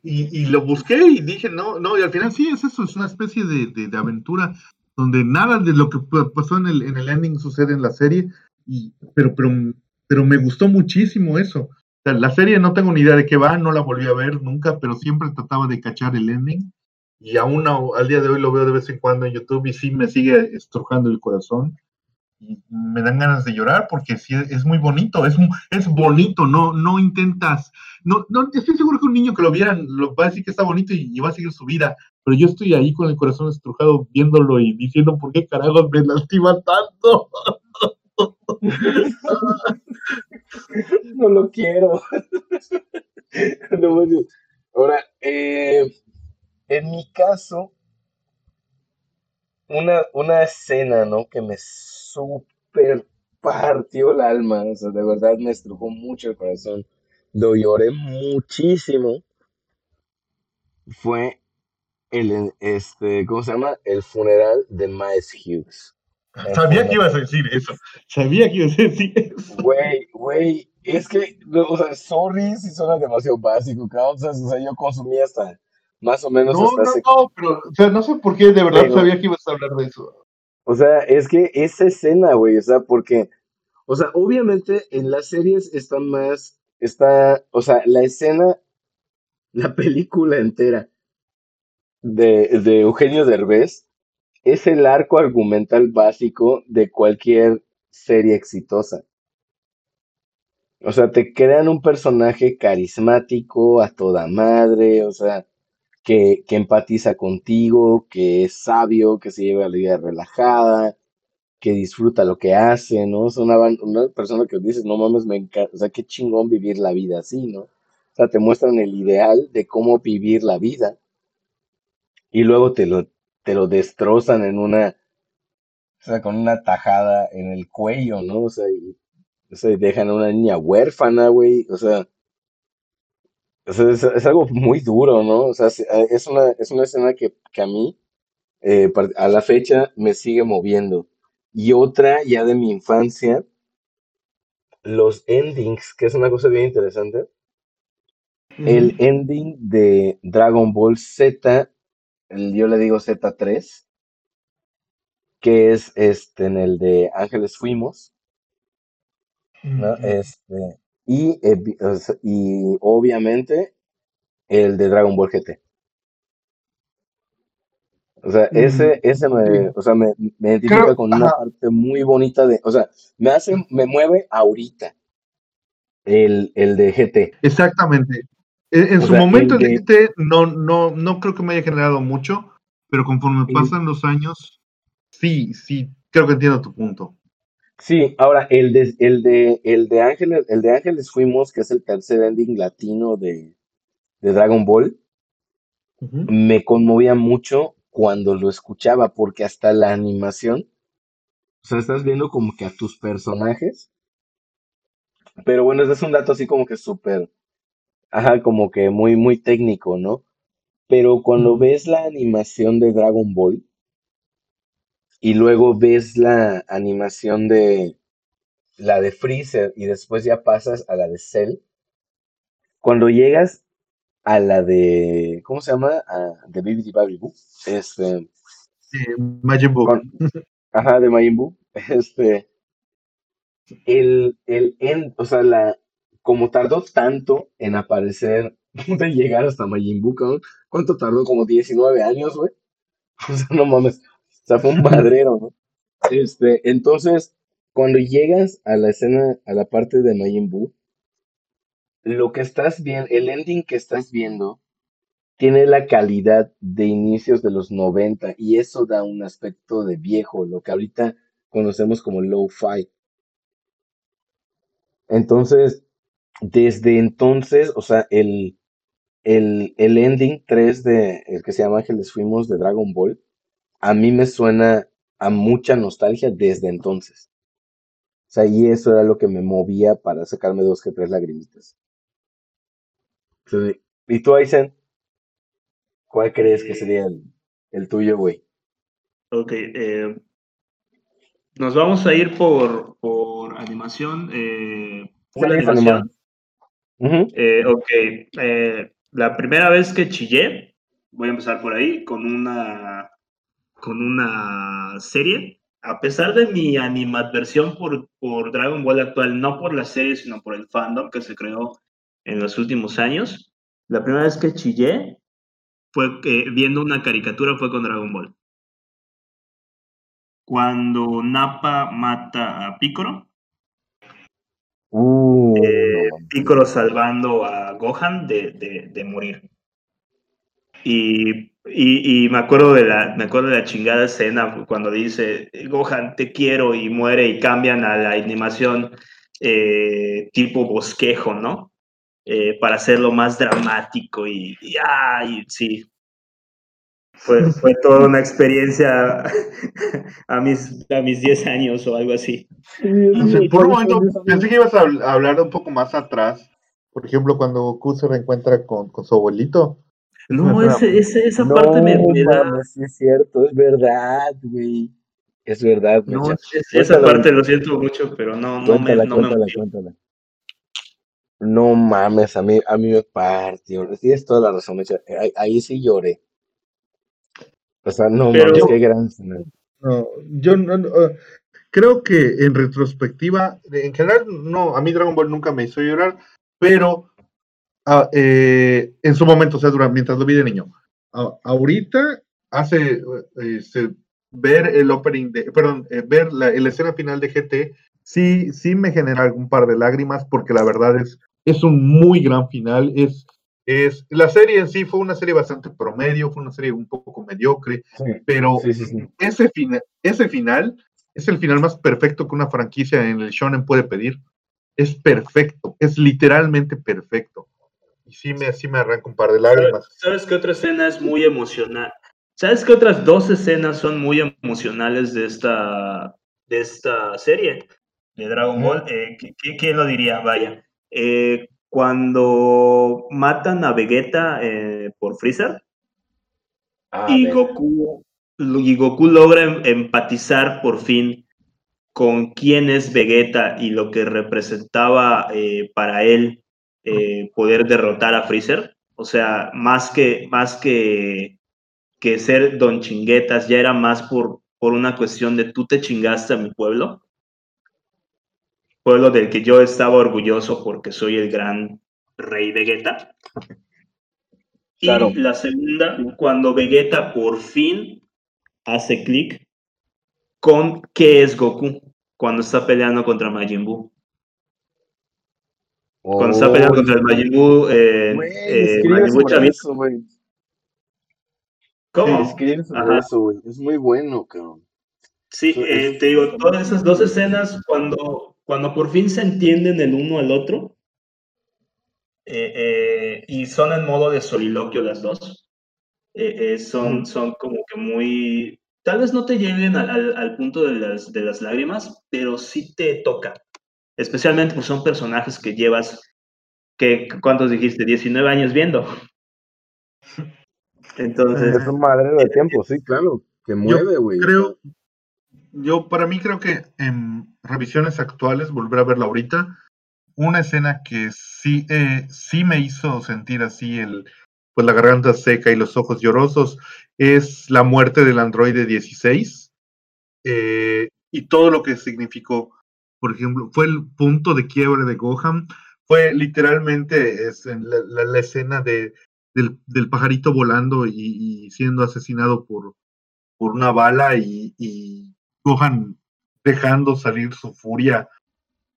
Speaker 2: Y, y, lo busqué y dije, no, no, y al final sí es eso, es una especie de, de, aventura donde nada de lo que pasó en el, en el ending sucede en la serie, y, pero, pero, pero me gustó muchísimo eso. la serie no tengo ni idea de qué va, no la volví a ver nunca, pero siempre trataba de cachar el ending y aún al día de hoy lo veo de vez en cuando en YouTube y sí me sigue estrujando el corazón y me dan ganas de llorar porque sí es muy bonito, es, es bonito, no, no intentas, no, no, estoy seguro que un niño que lo viera lo va a decir que está bonito y, va a seguir su vida, pero yo estoy ahí con el corazón estrujado viéndolo y diciendo por qué carajos me lastima tanto.
Speaker 1: no lo quiero. Ahora, eh, en mi caso, una, una escena, ¿no? Que me super partió el alma, o sea, de verdad me estrujó mucho el corazón, lo lloré muchísimo, fue el, este, ¿cómo se llama? El funeral de Miles Hughes.
Speaker 2: Sabía que ibas a decir eso, sabía que ibas a decir eso.
Speaker 1: Güey, güey, es que, o sea, sorry si suena demasiado básico, cabrón, o sea, yo consumí hasta más o menos.
Speaker 2: No, no, no, pero, o sea, no sé por qué de verdad sabía que ibas a hablar de eso.
Speaker 1: O sea, es que esa escena, güey, o sea, porque, o sea, obviamente en las series está más, está, o sea, la escena, la película entera de, de Eugenio Derbez es el arco argumental básico de cualquier serie exitosa. O sea, te crean un personaje carismático a toda madre, o sea, que, empatiza contigo, que es sabio, que se lleva la vida relajada, que disfruta lo que hace, ¿no? Es una, una persona que dices, no mames, me encanta, o sea, qué chingón vivir la vida así, ¿no? O sea, te muestran el ideal de cómo vivir la vida y luego te lo, te lo destrozan en una, o sea, con una tajada en el cuello, ¿no? O sea, y, dejan a una niña huérfana, güey, o sea, es, algo muy duro, ¿no? O sea, eh, es una, es una escena que, a mí, eh, a la fecha, me sigue moviendo. Y otra, ya de mi infancia, los endings, que es una cosa bien interesante. El ending de Dragon Ball Z, yo le digo Z3, que es este en el de Ángeles Fuimos, ¿no? Este, y, y obviamente el de Dragon Ball GT. O sea, ese, ese me, o sea, me, me identifica con una parte muy bonita de, o sea, me hace, me mueve ahorita el, el de GT.
Speaker 2: Exactamente. E, en, su momento el de GT no, no, no creo que me haya generado mucho, pero conforme pasan los años, sí, sí, creo que entiendo tu punto.
Speaker 1: Sí, ahora el de, el de, el de Ángeles, el de Ángeles fuimos, que es el tercer ending latino de, de Dragon Ball, me conmovía mucho cuando lo escuchaba, porque hasta la animación, o sea, estás viendo como que a tus personajes, pero bueno, ese es un dato así como que súper, ajá, como que muy, muy técnico, ¿no? Pero cuando ves la animación de Dragon Ball, y luego ves la animación de la de Freezer y después ya pasas a la de Cell. Cuando llegas a la de, ¿cómo se llama? A, de Baby Baby Boo. Este,
Speaker 2: Majin Buu.
Speaker 1: ajá, de Majin Buu. Este, el, el, en, o sea, la, como tardó tanto en aparecer, de llegar hasta Majin Buu, ¿cuánto tardó? Como 19 años, güey. O sea, no mames. O sea, fue un padrero. Este, entonces, cuando llegas a la escena, a la parte de Majin Buu, lo que estás viendo, el ending que estás viendo, tiene la calidad de inicios de los 90 y eso da un aspecto de viejo, lo que ahorita conocemos como low-fi. Entonces, desde entonces, o sea, el, el, el ending 3 de, el que se llama Ángeles Fuimos de Dragon Ball, a mí me suena a mucha nostalgia desde entonces. O sea, y eso era lo que me movía para sacarme dos que tres lagrimitas. ¿Y tú, Aizen? ¿Cuál crees que sería el, tuyo, güey?
Speaker 3: Ok, eh, nos vamos a ir por, por animación. Eh, animación. Eh, ok, eh, la primera vez que chillé, voy a empezar por ahí, con una con una serie. A pesar de mi animadversión por, por Dragon Ball actual, no por la serie, sino por el fandom que se creó en los últimos años, la primera vez que chillé fue que viendo una caricatura fue con Dragon Ball. Cuando Nappa mata a Piccolo.
Speaker 1: Uh,
Speaker 3: eh, Piccolo salvando a Gohan de, de, de morir. Y y, me acuerdo de la, me acuerdo de la chingada escena cuando dice Gohan te quiero y muere y cambian a la animación eh, tipo bosquejo, ¿no? Eh, para hacerlo más dramático y, ay, sí. Fue, fue toda una experiencia a mis, a mis 10 años o algo así.
Speaker 2: por un momento pensé que ibas a hablar un poco más atrás. Por ejemplo, cuando Goku se reencuentra con, con su abuelito
Speaker 3: no, ese, ese, esa parte me, me da.
Speaker 1: sí es cierto, es verdad, güey. Es verdad,
Speaker 3: güey. No, esa parte lo siento mucho, pero no, no me. No, cuéntala, cuéntala.
Speaker 1: no mames, a mí, a mí me partió. Tienes toda la razón, ahí, ahí, sí lloré. O sea, no mames, qué gran
Speaker 2: No, yo no, creo que en retrospectiva, en general, no, a mí Dragon Ball nunca me hizo llorar, pero Eh, en su momento, o sea, durante, mientras lo vi de niño. ahorita hace este, ver el opening de, perdón, eh, ver la, escena final de GT, sí, sí me genera algún par de lágrimas porque la verdad es, es un muy gran final. Es, es, la serie en sí fue una serie bastante promedio, fue una serie un poco mediocre, pero ese, final, ese final es el final más perfecto que una franquicia en el shonen puede pedir. Es perfecto, es literalmente perfecto y sí me, sí me arranca un par de lágrimas.
Speaker 3: ¿Sabes qué otra escena es muy emocional? ¿Sabes qué otras dos escenas son muy emocionales de esta, de esta serie de Dragon Ball? Eh, ¿quién, lo diría? Vaya. Eh, cuando matan a Vegeta eh, por Freezer ah, y, Goku, y Goku logra em, empatizar por fin con quién es Vegeta y lo que representaba para él eh, poder derrotar a Freezer. O sea, más que, más que, que ser Don Chinguetas, ya era más por, por una cuestión de tú te chingaste a mi pueblo. Pueblo del que yo estaba orgulloso porque soy el gran rey Vegeta. Y la segunda, cuando Vegeta por fin hace clic con qué es Goku cuando está peleando contra Majin Buu. Cuando está peleando contra el Majin Buu, eh, eh, Buu Chavito.
Speaker 1: ¿Cómo? Sobre eso. Es muy bueno, cabrón.
Speaker 3: Sí, eh, te digo, todas esas dos escenas, cuando, cuando por fin se entienden el uno al otro, eh, eh, y son en modo de soliloquio las dos, son, son como que muy, tal vez no te lleguen al, punto de las, de las lágrimas, pero sí te toca, especialmente porque son personajes que llevas, que, ¿cuántos dijiste? 19 años viendo.
Speaker 1: Entonces. Es un madre de tiempo, sí, claro. Que mueve, güey.
Speaker 2: Creo, yo para mí creo que en revisiones actuales, volver a verla ahorita, una escena que sí, eh, sí me hizo sentir así el, pues la garganta seca y los ojos llorosos, es la muerte del androide 16 eh, y todo lo que significó. Por ejemplo, fue el punto de quiebre de Gohan, fue literalmente la, escena de, del, pajarito volando y, siendo asesinado por, por una bala y, Gohan dejando salir su furia.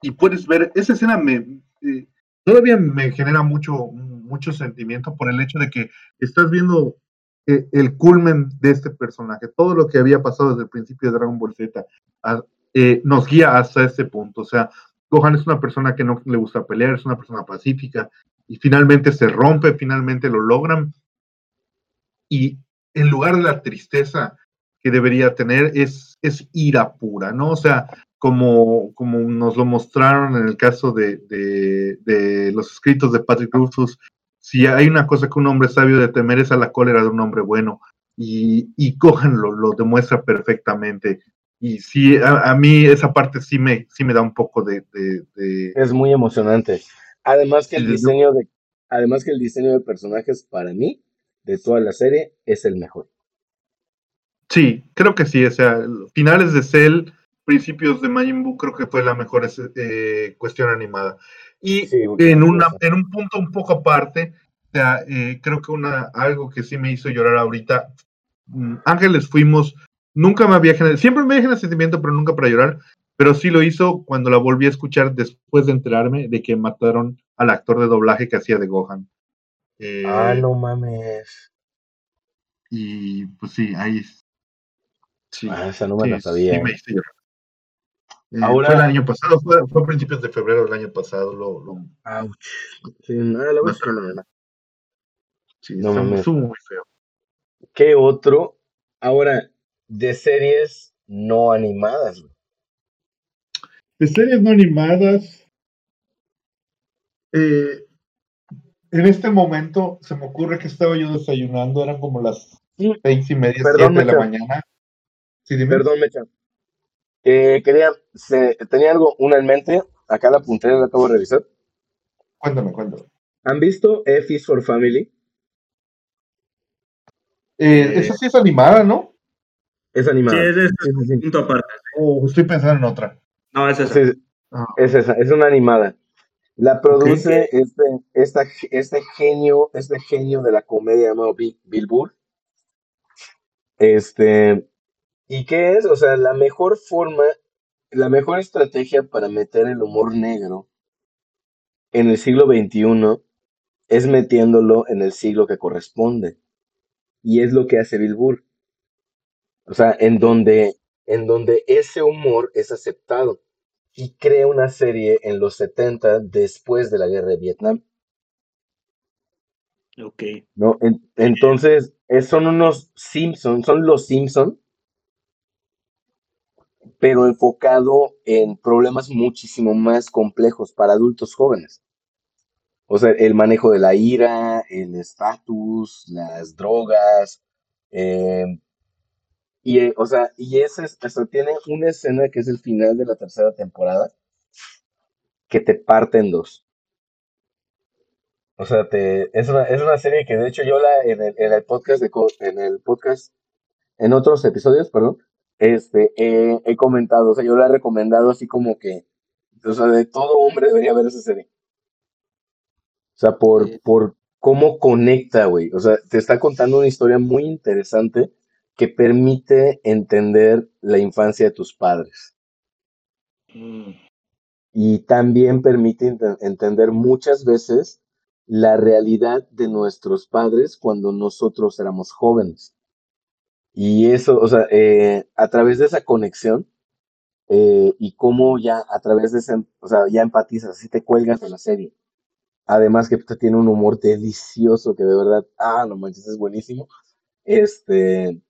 Speaker 2: Y puedes ver, esa escena me eh, todavía me genera mucho, mucho sentimiento por el hecho de que estás viendo eh, el culmen de este personaje, todo lo que había pasado desde el principio de Dragon Ball Z, eh, nos guía hasta ese punto. O sea, Gohan es una persona que no le gusta pelear, es una persona pacífica, y finalmente se rompe, finalmente lo logran. Y en lugar de la tristeza que debería tener es, es ira pura, ¿no? O sea, como, como nos lo mostraron en el caso de, de, los escritos de Patrick Rufus, si hay una cosa que un hombre sabio de temer es a la cólera de un hombre bueno, y, y lo demuestra perfectamente. Y sí, a, mí esa parte sí me, sí me da un poco de, de...
Speaker 1: Es muy emocionante. Además que el diseño de, además que el diseño de personajes para mí, de toda la serie, es el mejor.
Speaker 2: Sí, creo que sí. O sea, finales de Cell, principios de Majin Buu, creo que fue la mejor eh, cuestión animada. Y en, una, en un punto un poco aparte, o sea, eh, creo que una, algo que sí me hizo llorar ahorita, mm, Ángeles fuimos, nunca me había generado, siempre me había generado sentimiento, pero nunca para llorar, pero sí lo hizo cuando la volví a escuchar después de enterarme de que mataron al actor de doblaje que hacía de Gohan.
Speaker 1: ah, no mames.
Speaker 2: Y pues sí, ahí
Speaker 1: ah, esa no me la sabía. Sí, me hice
Speaker 2: Ahora, fue el año pasado, fue, a principios de febrero del año pasado. Lo, lo...
Speaker 1: Ouch. Sí, la voy a
Speaker 2: Sí, no me muy feo.
Speaker 1: ¿Qué otro? Ahora, de series no animadas.
Speaker 2: De series no animadas. Eh, en este momento se me ocurre que estaba yo desayunando, eran como las seis y media, siete de la mañana.
Speaker 1: Perdón, Mecha. Eh, quería, se, tenía algo, una en mente, acá la apunté, la acabo de revisar.
Speaker 2: Cuéntame, cuéntame.
Speaker 1: ¿Han visto F is for Family?
Speaker 2: Eh, esa sí es animada, ¿no?
Speaker 1: Es animada.
Speaker 3: Sí, es, es, punto aparte.
Speaker 2: Oh, estoy pensando en otra.
Speaker 3: No, es esa.
Speaker 1: Ah. Es esa, es una animada. La produce este, esta, este genio, este genio de la comedia llamado Bill Burr. Este, ¿Y qué es? O sea, la mejor forma, la mejor estrategia para meter el humor negro en el siglo XXI es metiéndolo en el siglo que corresponde. Y es lo que hace Bill Burr. O sea, en donde, en donde ese humor es aceptado. Y crea una serie en los 70 después de la guerra de Vietnam.
Speaker 3: Ok.
Speaker 1: ¿No? entonces, son unos Simpsons, son los Simpsons pero enfocado en problemas muchísimo más complejos para adultos jóvenes. O sea, el manejo de la ira, el estatus, las drogas, em, y, eh, o sea, y ese, hasta tiene una escena que es el final de la tercera temporada, que te parte en dos. O sea, te, es, una, es una serie que de hecho yo la en el, en el podcast de, en el podcast, en otros episodios, perdón, este, he, comentado, o sea, yo lo he recomendado así como que, o sea, de todo hombre debería ver esa serie. O sea, por, por cómo conecta, güey. O sea, te está contando una historia muy interesante que permite entender la infancia de tus padres. Mm. Y también permite entender muchas veces la realidad de nuestros padres cuando nosotros éramos jóvenes. Y eso, o sea, eh, a través de esa conexión eh, y cómo ya a través de esa, o sea, ya empatizas, así te cuelgas de la serie. Además que tiene un humor delicioso que de verdad, ah, no manches, es buenísimo. Este,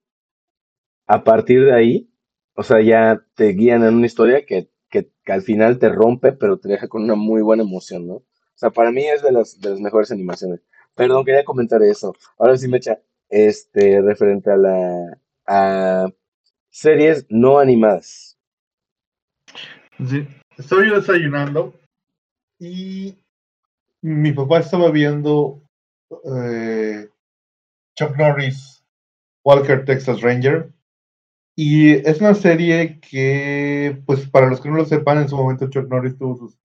Speaker 1: a partir de ahí, o sea, ya te guían en una historia que, que, al final te rompe, pero te deja con una muy buena emoción, ¿no? O sea, para mí es de las, de mejores animaciones. Perdón, quería comentar eso. Ahora sí me echa, este, referente a la, a series no animadas.
Speaker 2: Sí, estoy desayunando y mi papá estaba viendo eh, Chuck Norris, Walker Texas Ranger. Y es una serie que, pues para los que no lo sepan, en su momento Chuck Norris tuvo su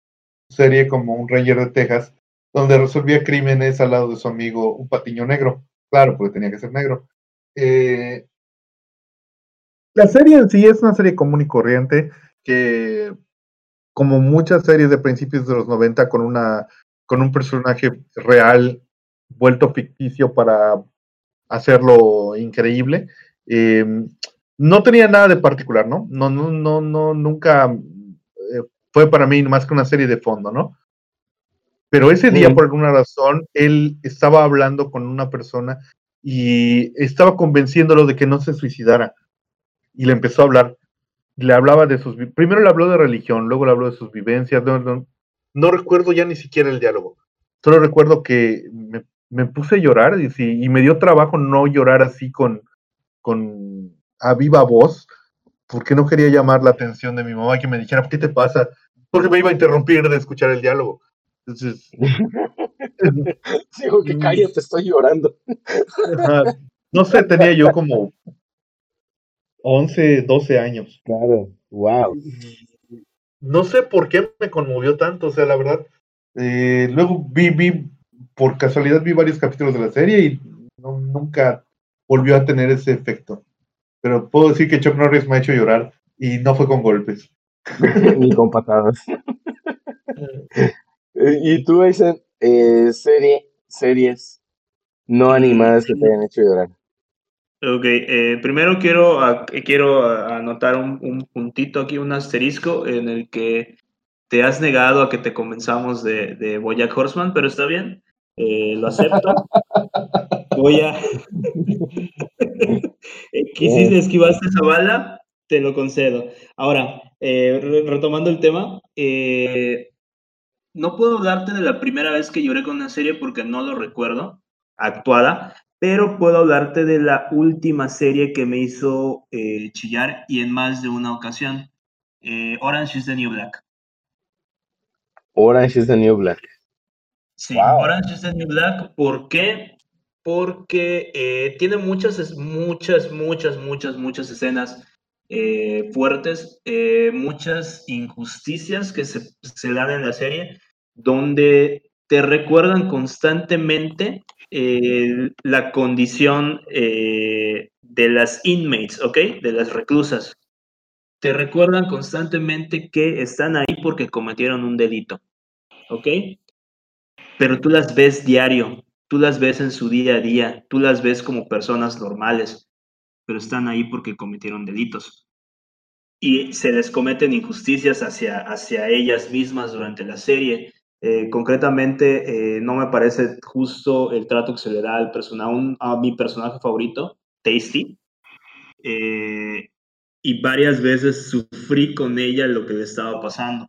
Speaker 2: serie como un Ranger de Texas, donde resolvía crímenes al lado de su amigo, un patiño negro. Claro, porque tenía que ser negro. Eh, la serie en sí es una serie común y corriente que, como muchas series de principios de los 90, con una con un personaje real vuelto ficticio para hacerlo increíble. Em, no tenía nada de particular, ¿no? No, no, no, no, nunca eh, fue para mí más que una serie de fondo, ¿no? Pero ese día, por alguna razón, él estaba hablando con una persona y estaba convenciéndolo de que no se suicidara. Y le empezó a hablar. Le hablaba de sus. Primero le habló de religión, luego le habló de sus vivencias. No, no recuerdo ya ni siquiera el diálogo. Solo recuerdo que me, puse a llorar y, y, me dio trabajo no llorar así con, con a viva voz, porque no quería llamar la atención de mi mamá que me dijera, ¿qué te pasa? Porque me iba a interrumpir de escuchar el diálogo. Entonces.
Speaker 1: Digo que cállate, estoy llorando.
Speaker 2: no sé, tenía yo como 11, 12 años.
Speaker 1: Claro, wow
Speaker 2: no sé por qué me conmovió tanto, o sea, la verdad. Eh, luego vi, vi, por casualidad vi varios capítulos de la serie y nunca volvió a tener ese efecto. Pero puedo decir que Chuck Norris me ha hecho llorar y no fue con golpes.
Speaker 1: Ni con patadas. y tú, dicen eh, serie, series no animadas que te hayan hecho llorar.
Speaker 3: Ok, eh, primero quiero, quiero anotar un, puntito aquí, un asterisco en el que te has negado a que te comenzamos de, de Bojack Horseman, pero está bien, eh, lo acepto. Voy a... Quisiste esquivaste esa bala, te lo concedo. Ahora, eh, retomando el tema, no puedo hablarte de la primera vez que lloré con una serie porque no lo recuerdo, actuada, pero puedo hablarte de la última serie que me hizo eh, chillar y en más de una ocasión. Eh, Orange is the New Black.
Speaker 1: Orange is the New Black.
Speaker 3: Sí, Orange is the New Black. ¿Por qué? Porque eh, tiene muchas, muchas, muchas, muchas, muchas escenas fuertes, muchas injusticias que se, se dan en la serie, donde te recuerdan constantemente eh, la condición eh, de las inmates, ¿ok? De las reclusas. Te recuerdan constantemente que están ahí porque cometieron un delito, ¿ok? Pero tú las ves diario, tú las ves en su día a día, tú las ves como personas normales, pero están ahí porque cometieron delitos. Y se les cometen injusticias hacia, hacia ellas mismas durante la serie eh, concretamente, eh, no me parece justo el trato que se le da al a mi personaje favorito, Tasty. Eh, y varias veces sufrí con ella lo que le estaba pasando.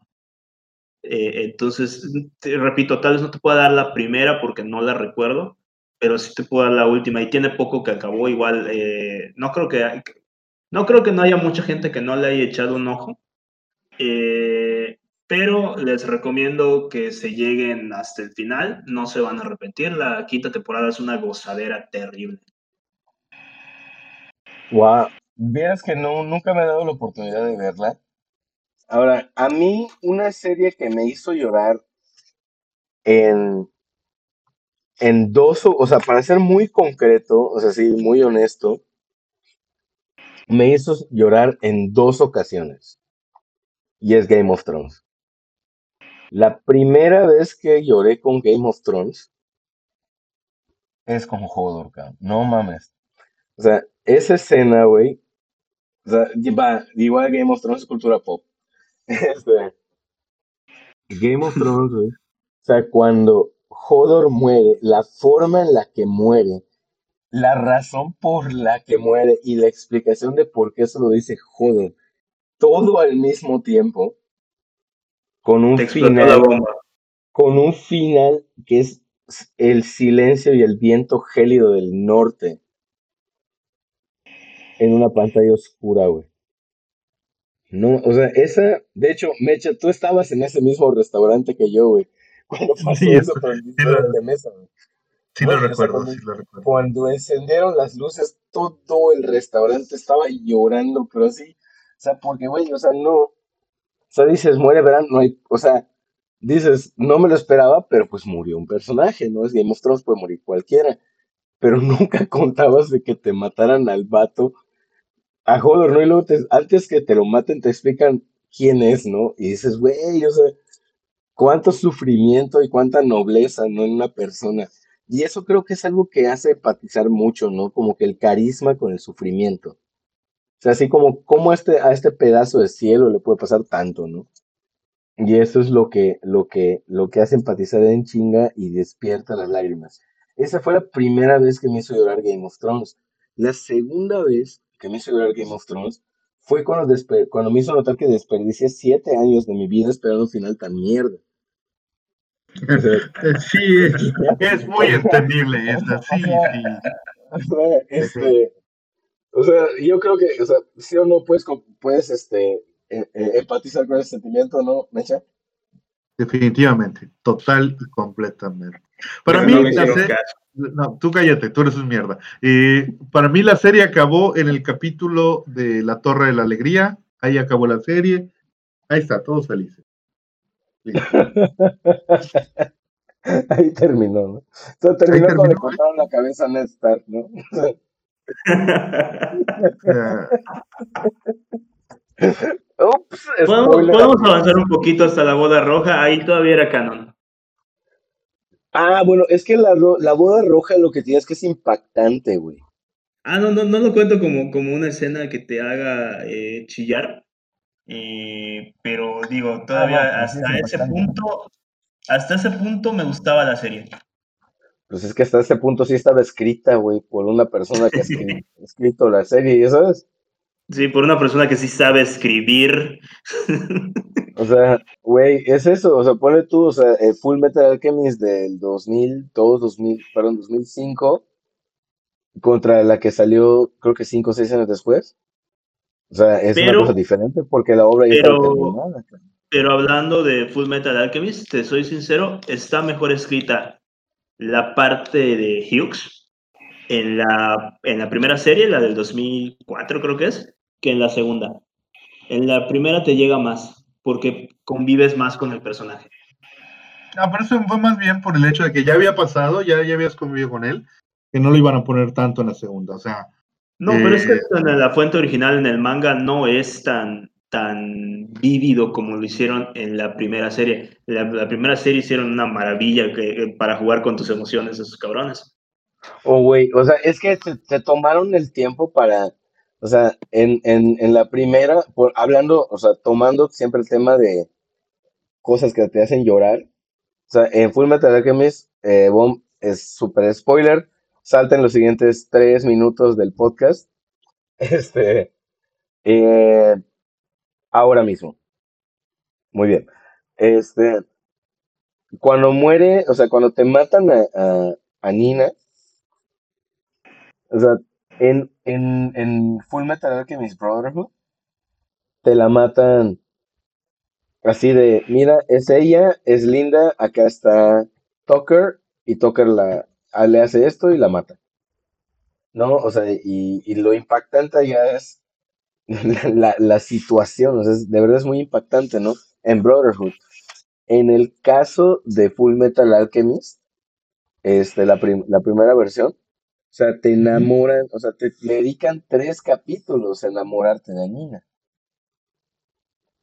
Speaker 3: Entonces, te, repito, tal vez no te pueda dar la primera porque no la recuerdo, pero sí te puedo dar la última. Y tiene poco que acabó, igual. no creo que no creo que no haya mucha gente que no le haya echado un ojo. Eh, pero les recomiendo que se lleguen hasta el final, no se van a arrepentir, la quinta temporada es una gozadera terrible.
Speaker 1: Wow, veas que no, nunca me he dado la oportunidad de verla. Ahora, a mí una serie que me hizo llorar en, en dos, o sea, para ser muy concreto, o sea, sí, muy honesto, me hizo llorar en dos ocasiones. Y es Game of Thrones. La primera vez que lloré con Game of Thrones es con Hodor, cabrón. No mames. O sea, esa escena, güey. O sea, igual Game of Thrones es cultura pop. Este, Game of Thrones, güey. O sea, cuando Hodor muere, la forma en la que muere, la razón por la que muere y la explicación de por qué eso lo dice Hodor, todo al mismo tiempo, con un final, con un final que es el silencio y el viento gélido del norte en una pantalla oscura, güey. No, o sea, esa, de hecho, Mecha, tú estabas en ese mismo restaurante que yo, güey. Cuando pasó eso con el de mesa, güey.
Speaker 2: Sí lo recuerdo, sí lo recuerdo.
Speaker 1: Cuando encendieron las luces, todo el restaurante estaba llorando, pero así, o sea, porque, güey, o sea, no, o sea, dices, muere Verán, no hay, o sea, dices, no me lo esperaba, pero pues murió un personaje, ¿no? Es Game of Thrones, puede morir cualquiera, pero nunca contabas de que te mataran al vato, a Hodor, ¿no? Y luego antes que te lo maten te explican quién es, ¿no? Y dices, güey, o sea, cuánto sufrimiento y cuánta nobleza, ¿no? En una persona. Y eso creo que es algo que hace empatizar mucho, ¿no? Como que el carisma con el sufrimiento. O sea, así como, como este, a este pedazo de cielo le puede pasar tanto, ¿no? Y eso es lo que, lo que, lo que hace empatizar en chinga y despierta las lágrimas. Esa fue la primera vez que me hizo llorar Game of Thrones. La segunda vez que me hizo llorar Game of Thrones fue cuando, cuando me hizo notar que desperdicié siete años de mi vida esperando un final tan mierda.
Speaker 2: Sí, es, muy entendible esta, sí, sí.
Speaker 1: Este, o sea, yo creo que, o sea, sí o no puedes, puedes este, eh, eh, empatizar con ese sentimiento, ¿no, Mecha?
Speaker 2: Definitivamente, total y completamente. Para mí, la serie, no, tú cállate, tú eres un mierda. Eh, para mí la serie acabó en el capítulo de La Torre de la Alegría, ahí acabó la serie, ahí está, todos felices.
Speaker 1: Ahí terminó, ¿no? Entonces terminó, cuando le cortaron la cabeza a Ned Stark, ¿no?
Speaker 3: Ups, ¿Podemos, avanzar un poquito hasta la boda roja, ahí todavía era canon.
Speaker 1: Ah, bueno, es que la, la boda roja lo que tiene es que es impactante, güey.
Speaker 3: Ah, no, no, no lo cuento como, como una escena que te haga eh, chillar, eh, pero digo, ah, todavía pues hasta ese punto, hasta ese punto me gustaba la serie.
Speaker 1: Pues es que hasta ese punto sí estaba escrita, güey, por una persona que ha escrito la serie, ¿ya sabes?
Speaker 3: Sí, por una persona que sí sabe escribir.
Speaker 1: O sea, güey, es eso, o sea, pone tú, o sea, Full Metal Alchemist del 2002, 2000, perdón, 2005, contra la que salió, creo que 5 o 6 años después. O sea, es una cosa diferente porque la obra ya está terminada.
Speaker 3: Pero hablando de Full Metal Alchemist, te soy sincero, está mejor escrita la parte de Hughes en la, en la primera serie, la del 2004 creo que es, que en la segunda. En la primera te llega más, porque convives más con el personaje.
Speaker 2: Ah, pero eso fue más bien por el hecho de que ya había pasado, ya, ya habías convivido con él, que no lo iban a poner tanto en la segunda. O sea,
Speaker 3: no, pero es que eh, en la fuente original, en el manga, no es tan, tan vívido como lo hicieron en la primera serie. La, la primera serie hicieron una maravilla que, para jugar con tus emociones, esos cabrones.
Speaker 1: Oh, güey, o sea, es que se, tomaron el tiempo para, o sea, en, en, en la primera, por, hablando, o sea, tomando siempre el tema de cosas que te hacen llorar. O sea, en Full Metal Alchemist, eh, es súper spoiler, salten los siguientes tres minutos del podcast. Este, eh, ahora mismo. Muy bien. Este, cuando muere, o sea, cuando te matan a, a, Nina, o sea, en, en, en Full Metal Alchemist Brotherhood, te la matan así de, mira, es ella, es linda, acá está Tucker, y Tucker la, Ah, le hace esto y la mata. ¿No? O sea, y, lo impactante ya es la, situación, o sea, de verdad es muy impactante, ¿no? En Brotherhood. En el caso de Full Metal Alchemist, este, la, la primera versión, sea, te enamoran, o sea, te dedican tres capítulos a enamorarte de Nina.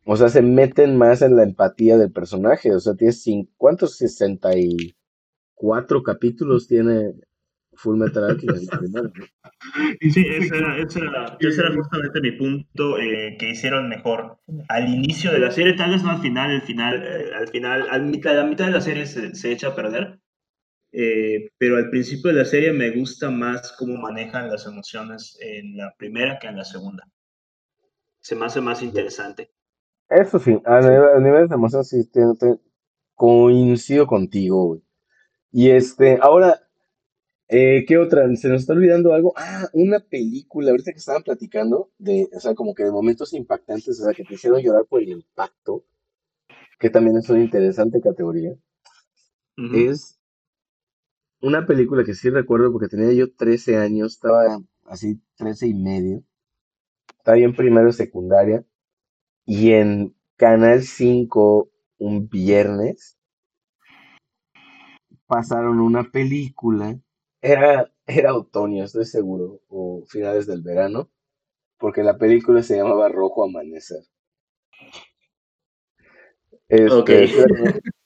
Speaker 1: O sea, se meten más en la empatía del personaje. O sea, tiene cinco, ¿cuántos? 64 capítulos tiene Full Metal Alchemist.
Speaker 3: sí, ese era, ese, era, justamente mi punto eh, que hicieron mejor. Al inicio de la serie, tal vez no al final, al final, eh, al final, a mitad, la mitad de la serie se, se echa a perder. Eh, pero al principio de la serie me gusta más cómo manejan las emociones en la primera que en la segunda. Se me hace más interesante.
Speaker 1: Eso sí, a nivel, de emoción sí coincido contigo, güey. Y este, ahora, eh, ¿qué otra? Se nos está olvidando algo. Ah, una película, ahorita que estaban platicando, de, o sea, como que de momentos impactantes, o sea, que te hicieron llorar por el impacto, que también es una interesante categoría. Es una película que sí recuerdo porque tenía yo 13 años, estaba así 13 y medio, estaba yo en primero de secundaria, y en Canal 5 un viernes pasaron una película, era, era otoño, estoy seguro, o finales del verano, porque la película se llamaba Rojo Amanecer. Este,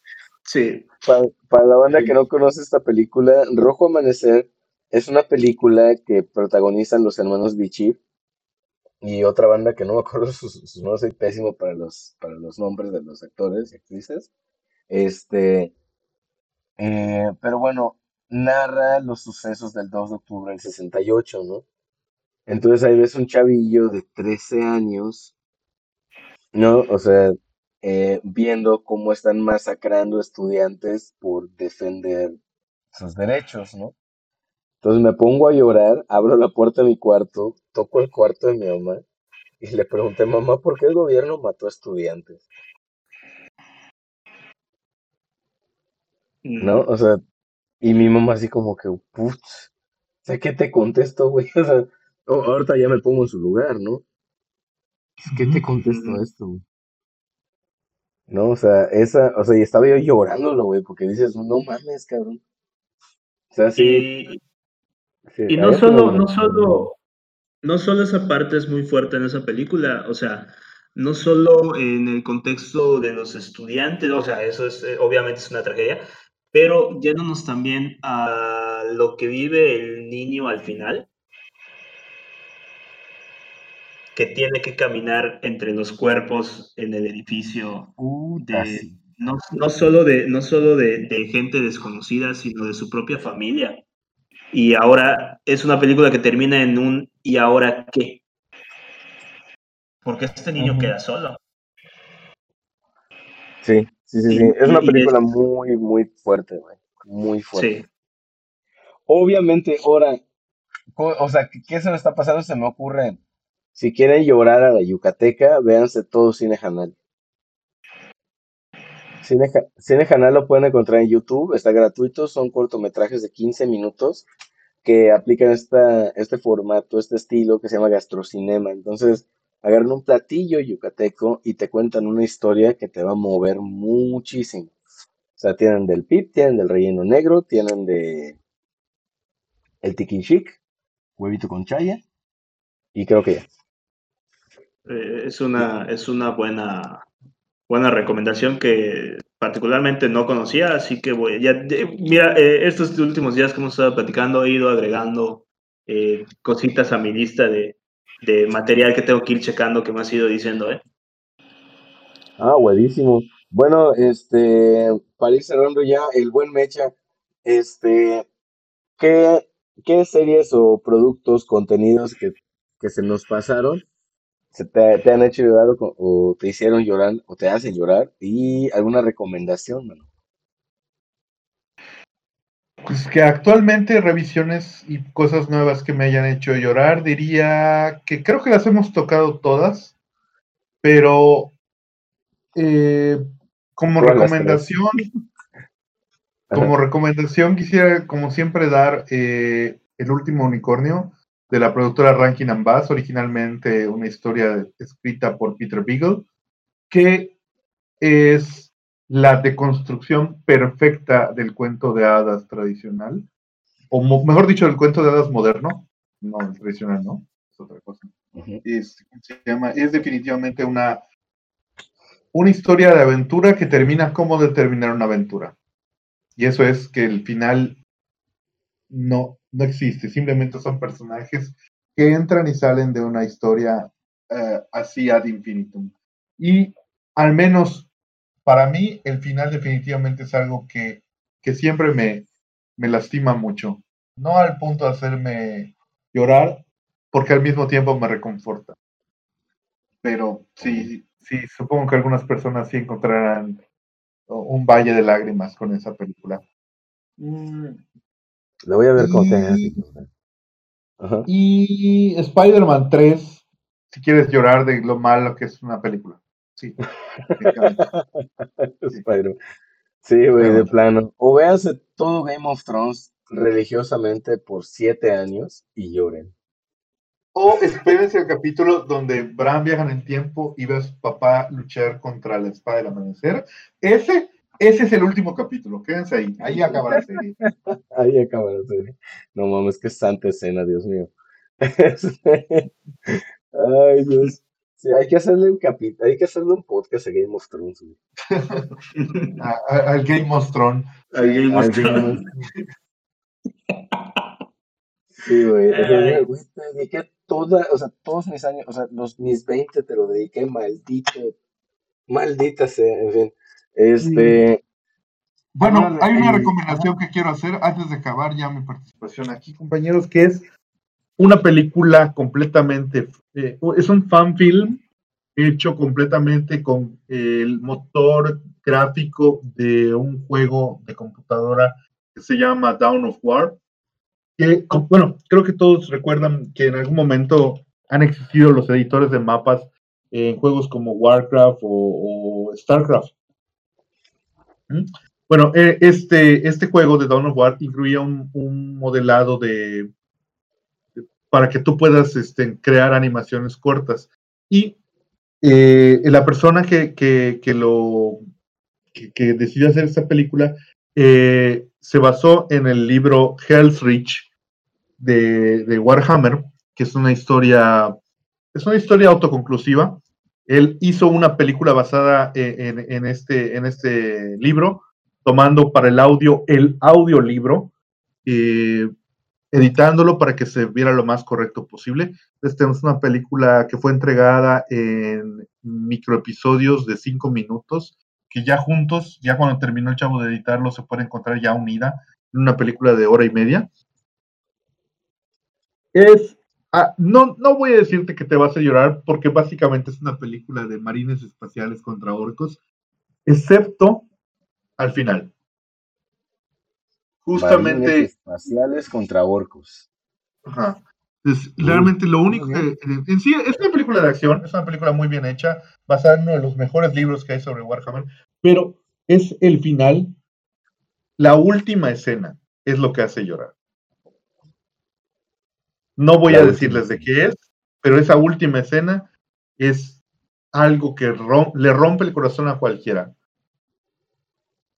Speaker 3: sí.
Speaker 1: Para, la banda que no conoce esta película, Rojo Amanecer es una película que protagonizan los hermanos Bichir y otra banda que no me acuerdo sus, nombres, soy pésimo para los, para los nombres de los actores y actrices. Este, eh, pero bueno, narra los sucesos del 2 de octubre del 68, ¿no? Entonces ahí ves un chavillo de 13 años, ¿no? O sea, eh, viendo cómo están masacrando estudiantes por defender sus derechos, ¿no? Entonces me pongo a llorar, abro la puerta de mi cuarto, toco el cuarto de mi mamá y le pregunté, mamá, ¿por qué el gobierno mató a estudiantes? ¿No? O sea, y mi mamá así como que, putz, ¿sé qué te contesto, güey? O sea, ahorita ya me pongo en su lugar, ¿no? ¿Qué te contesto a esto, güey? No, o sea, esa, o sea, y estaba yo llorándolo, güey, porque dices, no mames, cabrón. O sea, sí.
Speaker 3: Y no solo, no solo, no solo esa parte es muy fuerte en esa película, o sea, no solo en el contexto de los estudiantes, o sea, eso es eh, obviamente es una tragedia, pero yéndonos también a lo que vive el niño al final, que tiene que caminar entre los cuerpos en el edificio de, no, no, solo de, no solo de gente desconocida, sino de su propia familia y ahora es una película que termina en un ¿y ahora qué? Porque este niño queda solo.
Speaker 1: Sí, sí, sí, sí. Es una película muy, muy fuerte, güey. Muy fuerte. Sí. Obviamente, ahora, o sea, ¿qué se me está pasando? Se me ocurre, si quieren llorar a la yucateca, véanse todo Cine Janal. Cine, Cine lo pueden encontrar en YouTube, está gratuito, son cortometrajes de 15 minutos que aplican este formato, este estilo que se llama gastrocinema. Entonces, agarran un platillo yucateco y te cuentan una historia que te va a mover muchísimo. O sea, tienen del pip, tienen del relleno negro, tienen de el tikin chic, huevito con chaya, y creo que ya.
Speaker 3: Eh, es una, es una buena, buena recomendación que particularmente no conocía, así que voy, ya, mira, eh, estos últimos días que hemos estado platicando he ido agregando eh, cositas a mi lista de, material que tengo que ir checando que me has ido diciendo, ¿eh?
Speaker 1: Ah, buenísimo. Bueno, este, para ir cerrando ya, el buen Mecha, este, ¿qué, qué series o productos, contenidos que, que se nos pasaron te, han hecho llorar o, te hicieron llorar o te hacen llorar y alguna recomendación, mano.
Speaker 2: Pues que actualmente revisiones y cosas nuevas que me hayan hecho llorar, diría que creo que las hemos tocado todas, pero eh, como recomendación, como recomendación quisiera, como siempre, dar eh, El último unicornio de la productora Rankin and Bass, originalmente una historia escrita por Peter Beagle, que es la deconstrucción perfecta del cuento de hadas tradicional. o mejor dicho, el cuento de hadas moderno, no el tradicional, ¿no? Es otra cosa. es, se llama? es definitivamente una, una historia de aventura que termina como determinar una aventura. Y eso es que el final no, no existe, simplemente son personajes que entran y salen de una historia eh, así ad infinitum. Y al menos para mí el final definitivamente es algo que, que siempre me, me lastima mucho. No al punto de hacerme llorar, porque al mismo tiempo me reconforta. Pero sí, sí, supongo que algunas personas sí encontrarán un valle de lágrimas con esa película.
Speaker 1: Lo voy a ver con y...
Speaker 2: Y Spider-Man 3, si quieres llorar de lo malo que es una película. Sí.
Speaker 1: Spider-Man. Sí, güey, de plano. O véanse todo Game of Thrones religiosamente por siete años y lloren.
Speaker 2: O espérense el capítulo donde Bran viaja en el tiempo y ve a su papá luchar contra la espada del amanecer. Ese, ese es el último capítulo. Quédense ahí. Ahí acaba la serie.
Speaker 1: ahí acaba la serie. No mames, qué santa escena, Dios mío. Ay, Dios. Sí, hay que hacerle un capítulo, hay que hacerle un podcast a Game of Thrones.
Speaker 2: Al Game of Thrones.
Speaker 3: Al Game of Thrones.
Speaker 1: Sí, güey. Te dediqué toda, o sea, todos mis años, o sea, los, mis 20 te lo dediqué, maldito. Maldita sea, en fin. Este.
Speaker 2: Bueno, hay una recomendación que quiero hacer antes de acabar ya mi participación aquí, compañeros, que es una película completamente, eh, es un fan film hecho completamente con el motor gráfico de un juego de computadora que se llama Down of War. Que, bueno, creo que todos recuerdan que en algún momento han existido los editores de mapas en juegos como Warcraft o, Starcraft. ¿Mm? Bueno, eh, este, este juego de Dawn of War incluía un, un modelado de, para que tú puedas este, crear animaciones cortas. Y eh, la persona que, que, lo que, decidió hacer esta película eh, se basó en el libro Hell's Reach de, Warhammer, que es una historia, es una historia autoconclusiva. Él hizo una película basada en, este, en este libro, tomando para el audio el audiolibro. Editándolo para que se viera lo más correcto posible. Entonces tenemos una película que fue entregada en microepisodios de cinco minutos, que ya juntos, ya cuando terminó el chavo de editarlo, se puede encontrar ya unida en una película de hora y media. Es, ah, no, no voy a decirte que te vas a llorar, porque básicamente es una película de marines espaciales contra orcos, excepto al final justamente
Speaker 1: espaciales contra orcos.
Speaker 2: Ajá. Es realmente lo único que, en sí es una película de acción, es una película muy bien hecha, basada en uno de los mejores libros que hay sobre Warhammer, pero es el final, la última escena es lo que hace llorar. No voy a decirles de qué es, pero esa última escena es algo que le rompe el corazón a cualquiera.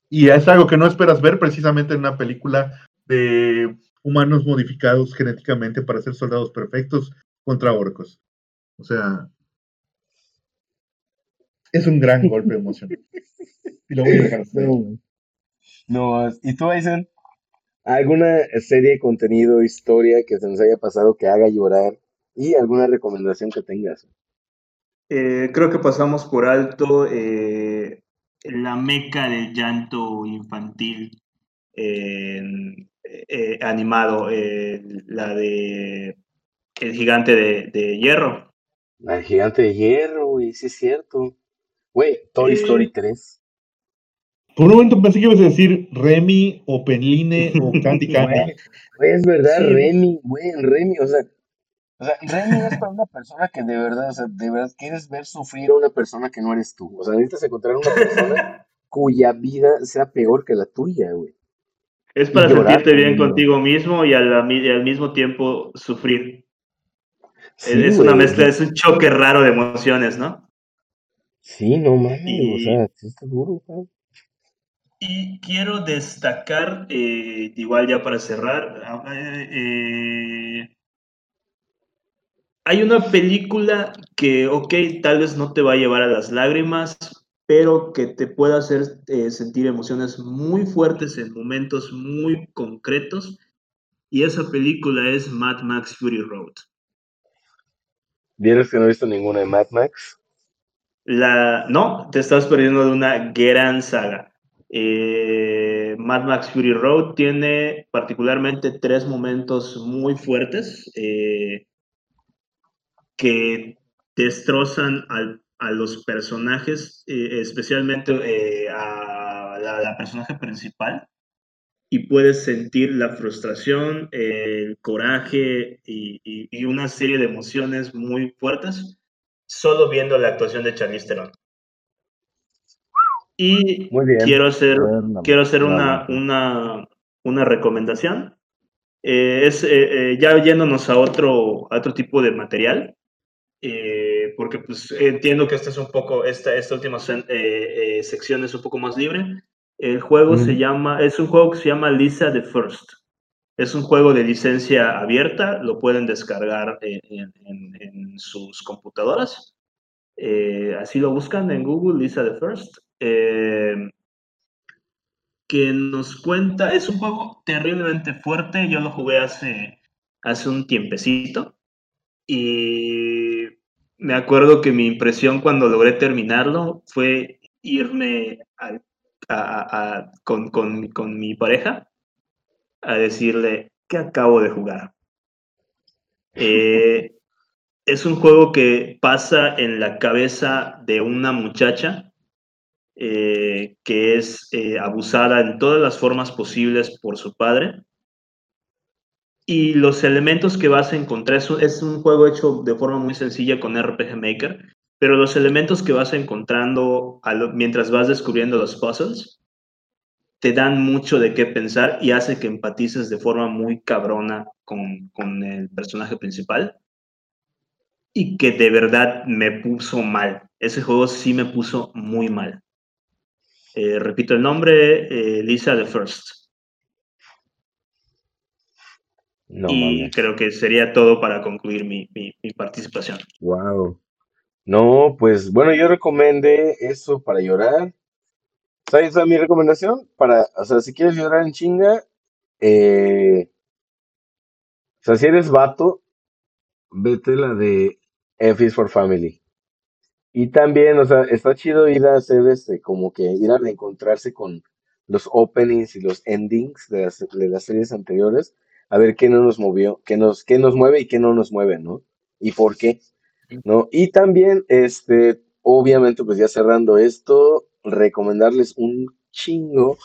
Speaker 2: Y es algo que no esperas ver precisamente en una película de humanos modificados genéticamente para ser soldados perfectos contra orcos. O sea, es un gran golpe emocional. Y lo voy a dejar
Speaker 1: No, ¿y tú, Aizen? ¿Alguna serie, contenido, historia que se nos haya pasado que haga llorar? ¿Y alguna recomendación que tengas?
Speaker 3: Eh, creo que pasamos por alto eh, la meca del llanto infantil eh, animado, la de El gigante de, hierro.
Speaker 1: El gigante de hierro, güey, sí es cierto. Güey, Toy Story 3.
Speaker 2: Por un momento pensé que ibas a decir Remy o Penline o Candy Candy.
Speaker 1: es verdad, Remy, güey, Remy, o sea, o sea, Remy es para una persona que de verdad, o sea, de verdad quieres ver sufrir a una persona que no eres tú. O sea, necesitas encontrar una persona cuya vida sea peor que la tuya, güey.
Speaker 3: Es para sentirte bien contigo mismo y al, al, mismo tiempo sufrir. es una mezcla, es un choque raro de emociones, ¿no?
Speaker 1: Sí, no mames, o sea, sí está duro, güey.
Speaker 3: Y quiero destacar, eh, igual ya para cerrar, eh, hay una película que, ok, tal vez no te va a llevar a las lágrimas, pero que te puede hacer eh, sentir emociones muy fuertes en momentos muy concretos. Y esa película es Mad Max Fury Road.
Speaker 1: ¿Vienes que no he visto ninguna de Mad Max?
Speaker 3: La, no, te estás perdiendo de una gran saga. Eh, Mad Max Fury Road tiene particularmente tres momentos muy fuertes eh, que destrozan a los personajes, eh, especialmente a la, personaje principal, y puedes sentir la frustración, el coraje y, una serie de emociones muy fuertes solo viendo la actuación de Charlize Theron. Y quiero hacer, quiero hacer una, una, una recomendación. Eh, es eh, eh, ya yéndonos a otro, a otro tipo de material, porque pues entiendo que esta es un poco, esta, esta última sección es un poco más libre. El juego se llama, es un juego que se llama Lisa the First. Es un juego de licencia abierta, lo pueden descargar en, en sus computadoras. Así lo buscan en Google, Lisa the First. Eh, que nos cuenta, es un juego terriblemente fuerte, yo lo jugué hace, hace un tiempecito y me acuerdo que mi impresión cuando logré terminarlo fue irme con, con, mi pareja a decirle que acabo de jugar. Eh, es un juego que pasa en la cabeza de una muchacha eh, que es eh, abusada en todas las formas posibles por su padre. Y los elementos que vas a encontrar, es un, juego hecho de forma muy sencilla con RPG Maker, pero los elementos que vas encontrando mientras vas descubriendo los puzzles te dan mucho de qué pensar y hace que empatices de forma muy cabrona con, con el personaje principal y que de verdad me puso mal. Ese juego sí me puso muy mal. Eh, repito el nombre, eh, Lisa the First. y creo que sería todo para concluir mi, participación.
Speaker 1: Wow. No, pues bueno, yo recomendé eso para llorar. ¿Sabes mi recomendación? Para, o sea, si quieres llorar en chinga, eh, o sea, si eres vato, vete la de F is for Family. Y también, o sea, está chido ir a hacer este, como que ir a reencontrarse con los openings y los endings de las, de las series anteriores, a ver qué no nos movió, qué nos, qué nos mueve y qué no nos mueve, ¿no? Y por qué, ¿no? Y también, este, obviamente, pues ya cerrando esto, recomendarles un chingo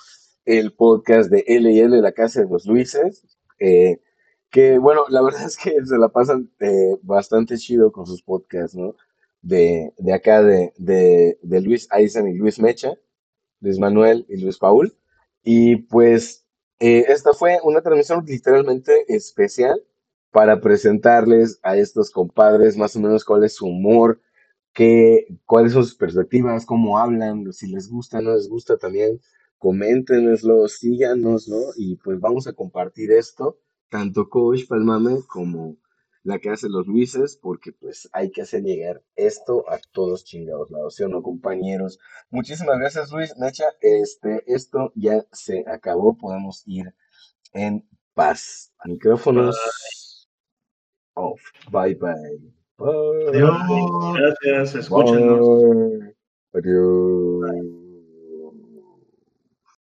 Speaker 1: el podcast de L&L, La Casa de los Luises, eh, que, bueno, la verdad es que se la pasan eh, bastante chido con sus podcasts, ¿no? de, de acá de, de, de, Luis Aizen y Luis Mecha, Luis Manuel y Luis Paul. Y pues eh, esta fue una transmisión literalmente especial para presentarles a estos compadres más o menos cuál es su humor, qué, cuáles son sus perspectivas, cómo hablan, si les gusta, no les gusta también, coméntenoslo, síganos, ¿no? Y pues vamos a compartir esto, tanto Coach Palmame como la que hace los Luises, porque pues hay que hacer llegar esto a todos chingados lados, ¿sí o no, compañeros? Muchísimas gracias, Luis. Nacha, este, esto ya se acabó, podemos ir en paz. Micrófonos off. Bye, bye.
Speaker 3: Adiós. Gracias, escúchenos.
Speaker 1: Adiós.